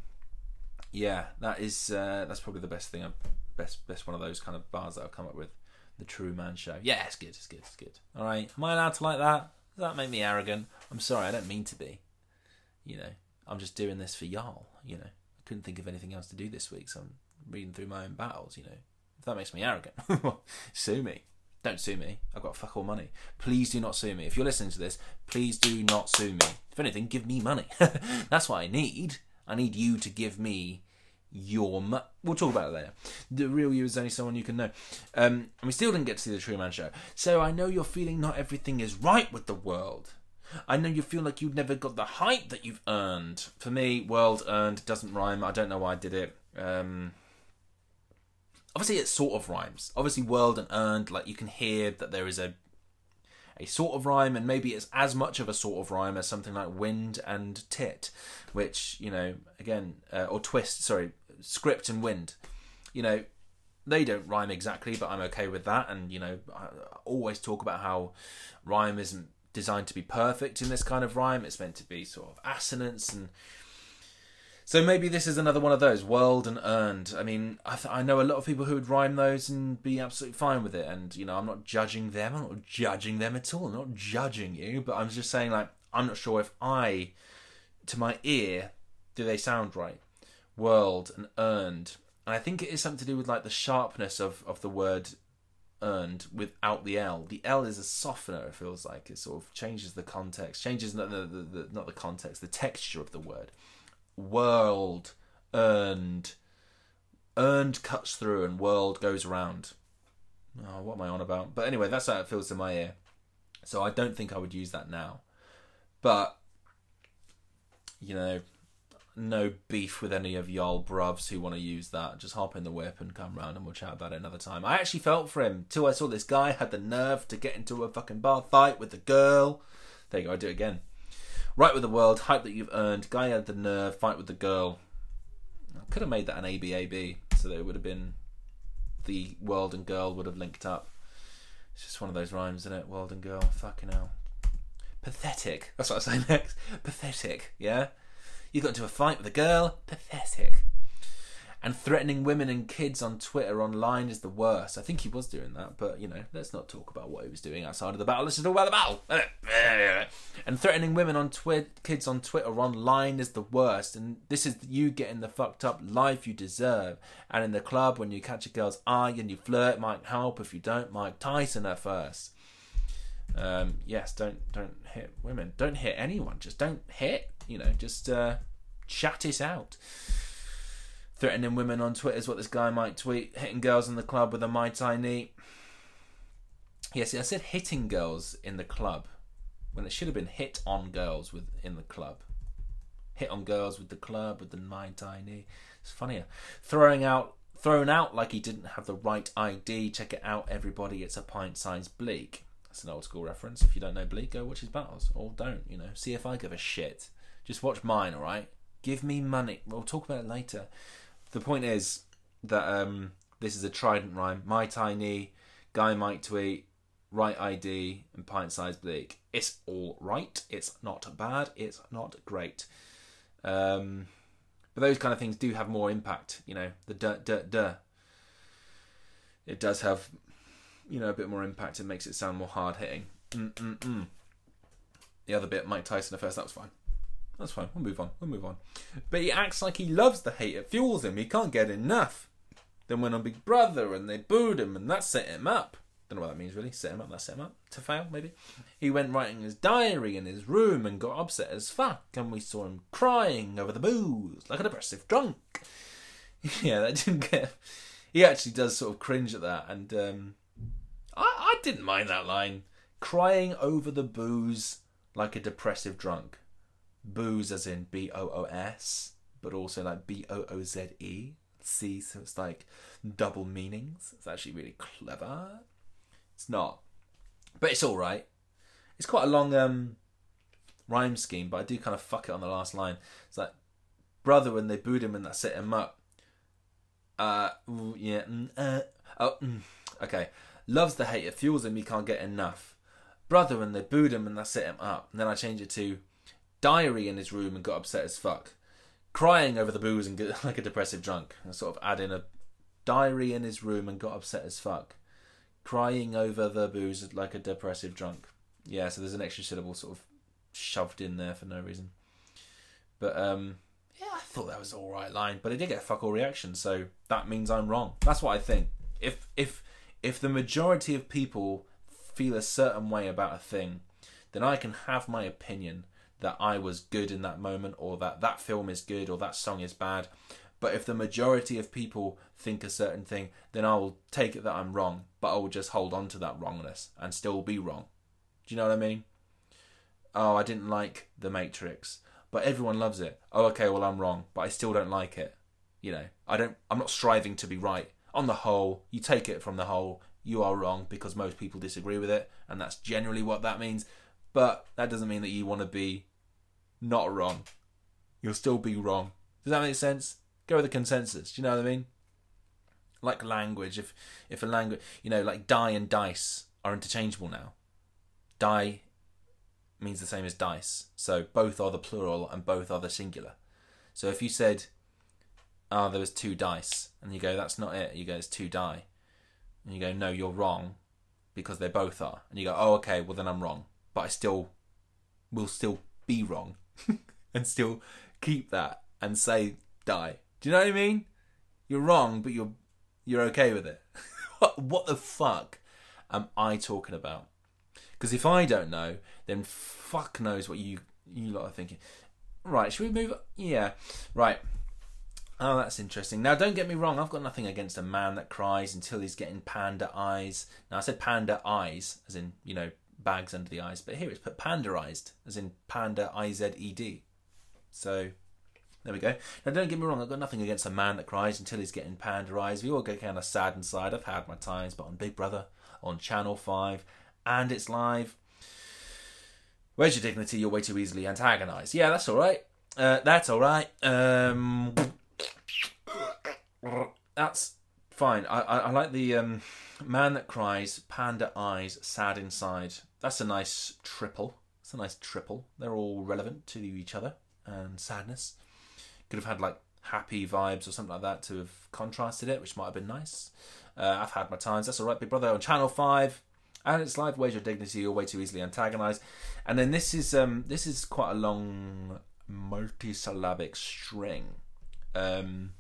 Speaker 1: yeah, that is uh, that's probably the best thing. best best one of those kind of bars that I've come up with. The True Man Show. Yeah, it's good. It's good. It's good. All right. Am I allowed to like that? Does that make me arrogant? I'm sorry. I don't mean to be. You know, I'm just doing this for y'all. You know, I couldn't think of anything else to do this week, so I'm reading through my own battles. You know, that makes me arrogant, sue me. Don't sue me. I've got fuck all money. Please do not sue me. If you're listening to this, please do not sue me. If anything, give me money. That's what I need. I need you to give me your mu- We'll talk about it later. The real you is only someone you can know. Um, and we still didn't get to see the True Man show. So I know you're feeling not everything is right with the world. I know you feel like you've never got the hype that you've earned. For me, world earned doesn't rhyme. I don't know why I did it. Um, obviously it sort of rhymes. Obviously, world and earned, like you can hear that there is a a sort of rhyme, and maybe it's as much of a sort of rhyme as something like wind and tit, which you know, again, uh, or twist. Sorry, script and wind. You know, they don't rhyme exactly, but I'm okay with that. And you know, I always talk about how rhyme isn't designed to be perfect in this kind of rhyme. It's meant to be sort of assonance and. So maybe this is another one of those world and earned. I mean, I, th- I know a lot of people who would rhyme those and be absolutely fine with it. And you know, I'm not judging them. I'm not judging them at all. I'm not judging you, but I'm just saying like I'm not sure if I, to my ear, do they sound right? World and earned and I think it is something to do with like the sharpness of of the word earned without the L. The L is a softener. It feels like it sort of changes the context, changes the, the, the not the context, the texture of the word. World earned, earned cuts through, and world goes around. Oh, what am I on about? But anyway, that's how it feels to my ear. So I don't think I would use that now. But you know, no beef with any of y'all bruvs who want to use that. Just hop in the whip and come round and we'll chat about it another time. I actually felt for him till I saw this guy had the nerve to get into a fucking bar fight with the girl. There you go, I do it again. Right with the world, hype that you've earned. Guy had the nerve, fight with the girl. I could have made that an ABAB, so that it would have been the world and girl would have linked up. It's just one of those rhymes, isn't it? World and girl. Fucking hell. Pathetic. That's what I say next. Pathetic, yeah? You got into a fight with a girl? Pathetic. And threatening women and kids on Twitter online is the worst. I think he was doing that, but you know, let's not talk about what he was doing outside of the battle. Let's just talk about the battle. and threatening women on Twitter, kids on Twitter online is the worst. And this is you getting the fucked up life you deserve. And in the club, when you catch a girl's eye and you flirt, might help. If you don't, Mike Tyson her first. Um, yes, don't don't hit women. Don't hit anyone. Just don't hit you know, just uh, chat it out. Threatening women on Twitter is what this guy might tweet. Hitting girls in the club with a Mai Tai knee. Yes, I said hitting girls in the club when it should have been hit on girls with in the club. Hit on girls with the club with the Mai Tai knee. It's funnier. Throwing out thrown out like he didn't have the right ID. Check it out, everybody. It's a pint sized Bleak. That's an old school reference. If you don't know Bleak, go watch his battles. Or don't, you know. See if I give a shit. Just watch mine, all right? Give me money. We'll talk about it later. The point is that um, this is a trident rhyme. My tiny guy might tweet right ID and pint sized bleak. It's all right. It's not bad. It's not great. Um, but those kind of things do have more impact. You know, the duh duh duh. It does have, you know, a bit more impact. It makes it sound more hard hitting. Mm mm mm. The other bit, Mike Tyson at first, that was fine. That's fine. We'll move on. We'll move on. But he acts like he loves the hate. It fuels him. He can't get enough. Then went on Big Brother and they booed him and that set him up. Don't know what that means really. Set him up. That set him up to fail maybe. He went writing his diary in his room and got upset as fuck. And we saw him crying over the booze like a depressive drunk. yeah, that didn't get. He actually does sort of cringe at that, and um, I, I didn't mind that line. Crying over the booze like a depressive drunk booze as in B O O S, but also like B O O Z E. See, so it's like double meanings. It's actually really clever. It's not, but it's all right. It's quite a long um, rhyme scheme, but I do kind of fuck it on the last line. It's like brother when they booed him and that set him up. Uh, yeah, mm, uh, oh, mm, okay. Loves the hate, it fuels him, he can't get enough. Brother when they booed him and that set him up. And then I change it to diary in his room and got upset as fuck, crying over the booze and get like a depressive drunk. And sort of add in a diary in his room and got upset as fuck, crying over the booze like a depressive drunk. Yeah, so there's an extra syllable sort of shoved in there for no reason. But um, yeah, I thought that was all right line, but it did get a fuck all reaction, so that means I'm wrong. That's what I think. If if if the majority of people feel a certain way about a thing, then I can have my opinion that I was good in that moment or that that film is good or that song is bad. But if the majority of people think a certain thing, then I will take it that I'm wrong, but I will just hold on to that wrongness and still be wrong. Do you know what I mean? Oh, I didn't like The Matrix, but everyone loves it. Oh, okay, well I'm wrong, but I still don't like it. You know, I don't I'm not striving to be right. On the whole, you take it from the whole, you are wrong because most people disagree with it, and that's generally what that means. But that doesn't mean that you want to be not wrong. You'll still be wrong. Does that make sense? Go with the consensus. Do you know what I mean? Like language, if if a language, you know, like die and dice are interchangeable now. Die means the same as dice, so both are the plural and both are the singular. So if you said, "Ah, oh, there was two dice," and you go, "That's not it," you go, "It's two die," and you go, "No, you're wrong," because they both are, and you go, "Oh, okay, well then I'm wrong," but I still will still be wrong, and still keep that and say die. Do you know what I mean? You're wrong, but you're you're okay with it. what, what the fuck am I talking about? Because if I don't know, then fuck knows what you you lot are thinking. Right, should we move? Yeah, right. Oh, that's interesting. Now, don't get me wrong. I've got nothing against a man that cries until he's getting panda eyes. Now, I said panda eyes, as in you know bags under the eyes, but here it's put panderized, as in panda I Z E D. So there we go. Now, don't get me wrong, I've got nothing against a man that cries until he's getting panderized. We all get kind of sad inside. I've had my times, but on Big Brother, on Channel 5, and it's live. Where's your dignity? You're way too easily antagonized. Yeah, that's all right. Uh, that's all right. Um, that's fine. I, I, I like the um, man that cries, panda eyes, sad inside. That's a nice triple. It's a nice triple. They're all relevant to each other and sadness. Could have had like happy vibes or something like that to have contrasted it, which might have been nice. Uh, I've had my times. That's all right, Big Brother on Channel Five, and it's live. Where's your dignity? You're way too easily antagonised. And then this is um this is quite a long multisyllabic string. Um,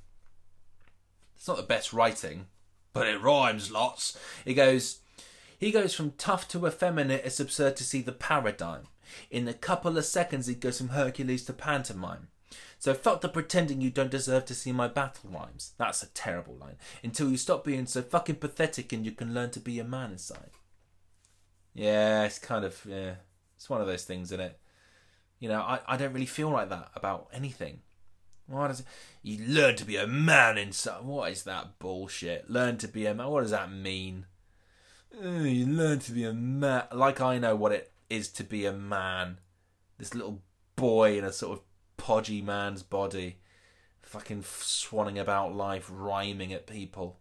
Speaker 1: it's not the best writing, but it rhymes lots. It goes. He goes from tough to effeminate. It's absurd to see the paradigm. In a couple of seconds, he goes from Hercules to pantomime. So fuck the pretending you don't deserve to see my battle rhymes. That's a terrible line. Until you stop being so fucking pathetic and you can learn to be a man inside. Yeah, it's kind of yeah. It's one of those things, isn't it? You know, I, I don't really feel like that about anything. Why does it? You learn to be a man inside. What is that bullshit? Learn to be a man. What does that mean? you learn to be a man. Like I know what it is to be a man. This little boy in a sort of podgy man's body, fucking swanning about life, rhyming at people.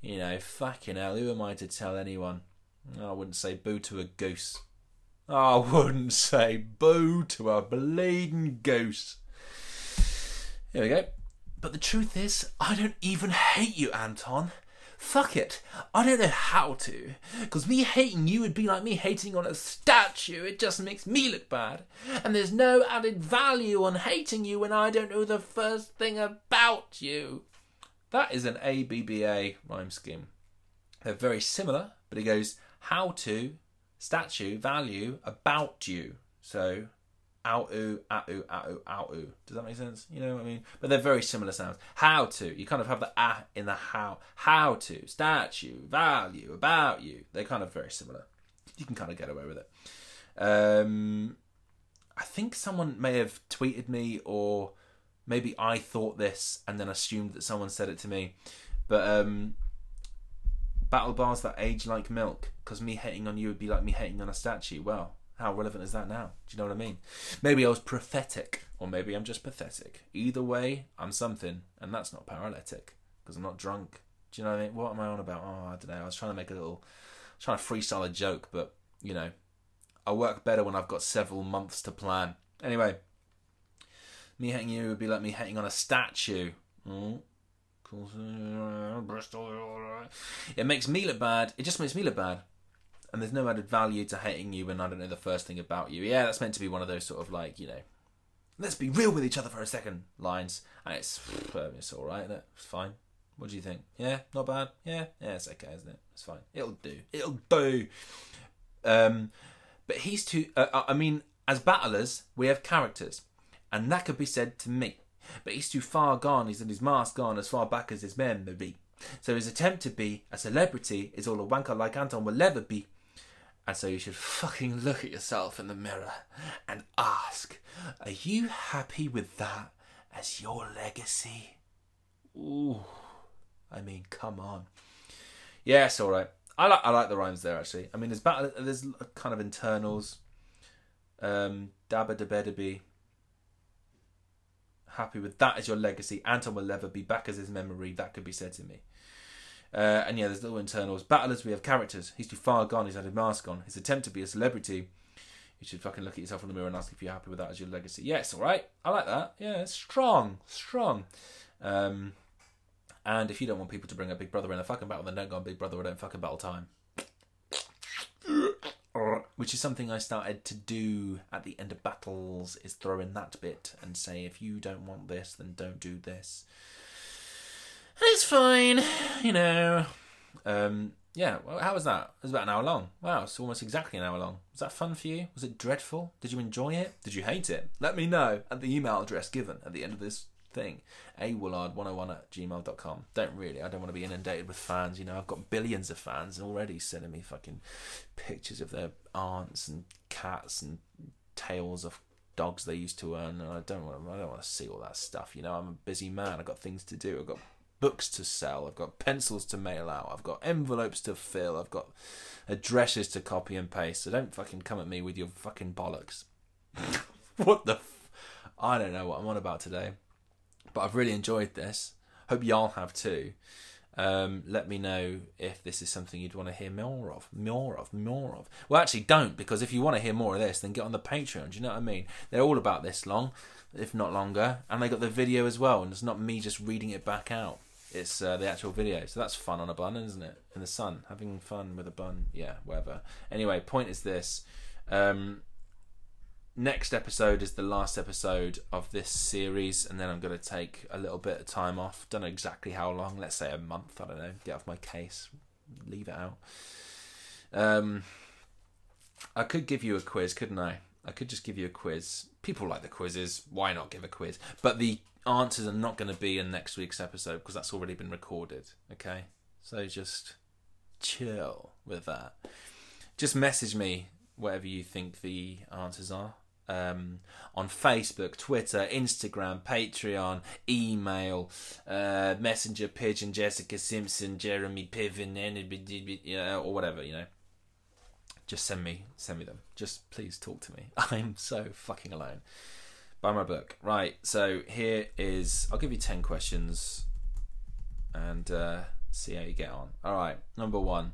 Speaker 1: You know, fucking hell, who am I to tell anyone? Oh, I wouldn't say boo to a goose. Oh, I wouldn't say boo to a bleeding goose. Here we go. But the truth is, I don't even hate you, Anton. Fuck it. I don't know how to. Because me hating you would be like me hating on a statue. It just makes me look bad. And there's no added value on hating you when I don't know the first thing about you. That is an ABBA rhyme scheme. They're very similar, but it goes how to, statue, value, about you. So out-oo, out-oo, out-oo, out-oo. Does that make sense? You know what I mean? But they're very similar sounds. How to, you kind of have the ah in the how. How to, statue, value, about you. They're kind of very similar. You can kind of get away with it. Um, I think someone may have tweeted me, or maybe I thought this and then assumed that someone said it to me. But um, battle bars that age like milk, because me hating on you would be like me hating on a statue. Well, how relevant is that now? Do you know what I mean? Maybe I was prophetic, or maybe I'm just pathetic. Either way, I'm something, and that's not paralytic because I'm not drunk. Do you know what I mean? What am I on about? Oh, I don't know. I was trying to make a little, trying to freestyle a joke, but you know, I work better when I've got several months to plan. Anyway, me hitting you would be like me hitting on a statue. Mm. It makes me look bad. It just makes me look bad and there's no added value to hating you when I don't know the first thing about you. Yeah, that's meant to be one of those sort of like you know, let's be real with each other for a second lines, and it's it's all right, it? It's fine. What do you think? Yeah, not bad. Yeah, yeah, it's okay, isn't it? It's fine. It'll do. It'll do. Um, but he's too. Uh, uh I mean, as battlers, we have characters, and that could be said to me. But he's too far gone. He's in his mask gone as far back as his men memory. So his attempt to be a celebrity is all a wanker like Anton will ever be. And so you should fucking look at yourself in the mirror and ask, are you happy with that as your legacy? Ooh, I mean, come on. Yes, all right. I like I like the rhymes there actually. I mean, there's battle, there's kind of internals. Um, Dabba Dabba Happy with that as your legacy. Anton will never be back as his memory. That could be said to me. Uh, and yeah, there's little internals. Battlers, we have characters. He's too far gone. He's had a mask on. His attempt to be a celebrity. You should fucking look at yourself in the mirror and ask if you're happy with that as your legacy. Yes, all right. I like that. Yeah, it's strong, strong. Um, and if you don't want people to bring a Big Brother in a fucking battle, then don't go on Big Brother or don't fucking battle time. Which is something I started to do at the end of battles, is throw in that bit and say, if you don't want this, then don't do this. It's fine, you know. Um, yeah, well, how was that? It was about an hour long. Wow, it's almost exactly an hour long. Was that fun for you? Was it dreadful? Did you enjoy it? Did you hate it? Let me know at the email address given at the end of this thing. awillard101 at gmail.com. Don't really. I don't want to be inundated with fans. You know, I've got billions of fans already sending me fucking pictures of their aunts and cats and tails of dogs they used to earn. And I don't want to, I don't want to see all that stuff. You know, I'm a busy man. I've got things to do. I've got books to sell. I've got pencils to mail out. I've got envelopes to fill. I've got addresses to copy and paste. So don't fucking come at me with your fucking bollocks. what the? F- I don't know what I'm on about today. But I've really enjoyed this. Hope y'all have too. Um, let me know if this is something you'd want to hear more of, more of, more of. Well, actually, don't because if you want to hear more of this, then get on the Patreon. Do you know what I mean? They're all about this long, if not longer, and they got the video as well. And it's not me just reading it back out. It's uh, the actual video, so that's fun on a bun, isn't it? In the sun, having fun with a bun, yeah, whatever. Anyway, point is this: um, next episode is the last episode of this series, and then I'm going to take a little bit of time off. Don't know exactly how long. Let's say a month. I don't know. Get off my case. Leave it out. Um, I could give you a quiz, couldn't I? I could just give you a quiz. People like the quizzes. Why not give a quiz? But the answers are not going to be in next week's episode because that's already been recorded. Okay, so just chill with that. Just message me whatever you think the answers are um, on Facebook, Twitter, Instagram, Patreon, email, uh, Messenger, Pigeon, Jessica Simpson, Jeremy Piven, or whatever, you know. Just send me, send me them. Just please talk to me. I'm so fucking alone. Buy my book. Right, so here is, I'll give you 10 questions and uh, see how you get on. All right, number one.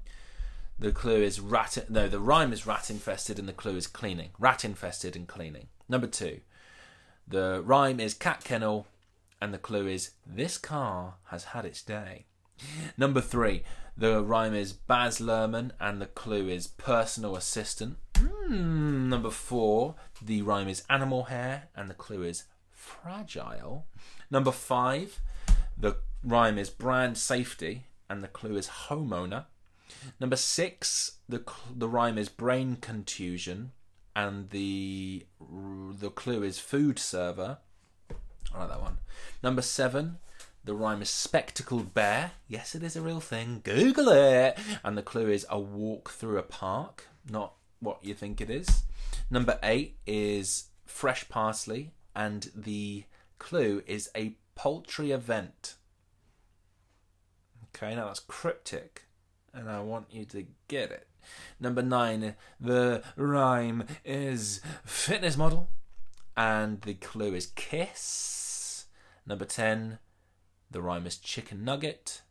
Speaker 1: The clue is rat. No, the rhyme is rat infested, and the clue is cleaning. Rat infested and cleaning. Number two, the rhyme is cat kennel, and the clue is this car has had its day. Number three, the rhyme is Baz Luhrmann, and the clue is personal assistant. Mm, number four, the rhyme is animal hair, and the clue is fragile. Number five, the rhyme is brand safety, and the clue is homeowner. Number six, the the rhyme is brain contusion, and the the clue is food server. I like that one. Number seven, the rhyme is spectacled bear. Yes, it is a real thing. Google it. And the clue is a walk through a park, not what you think it is. Number eight is fresh parsley, and the clue is a poultry event. Okay, now that's cryptic and I want you to get it. Number nine, the rhyme is fitness model, and the clue is kiss. Number ten, the rhyme is chicken nugget,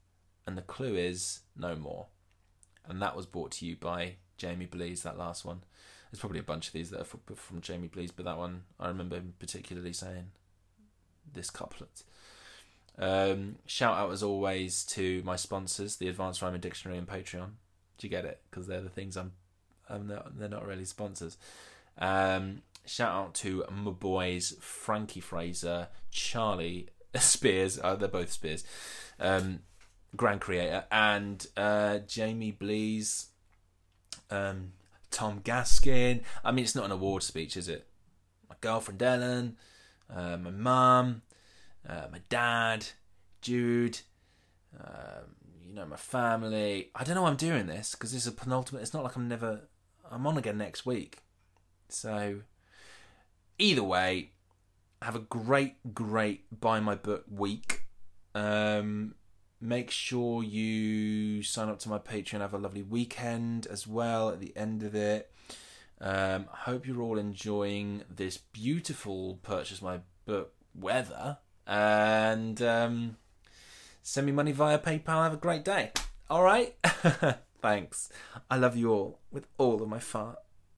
Speaker 1: and the clue is no more. And that was brought to you by Jamie Blees, that last one. There's probably a bunch of these that are from Jamie Blees, but that one I remember particularly saying this couplet. Um, shout out as always to my sponsors, the Advanced Rhyming Dictionary and Patreon. Do you get it? Because they're the things I'm. They're not really sponsors. Um, shout out to my boys Frankie Fraser, Charlie Spears. Oh, they're both Spears. Um, Grand Creator and uh, Jamie Blees, um, Tom Gaskin. I mean, it's not an award speech, is it? My girlfriend Ellen, uh, my mum, uh, my dad, Jude, um, you know, my family. I don't know why I'm doing this because this is a penultimate. It's not like I'm never. I'm on again next week. So, either way, have a great, great buy my book week. Um, make sure you sign up to my Patreon. Have a lovely weekend as well at the end of it. Um, I hope you're all enjoying this beautiful purchase my book weather. And um, send me money via PayPal. Have a great day. All right. Thanks. I love you all with all of my heart.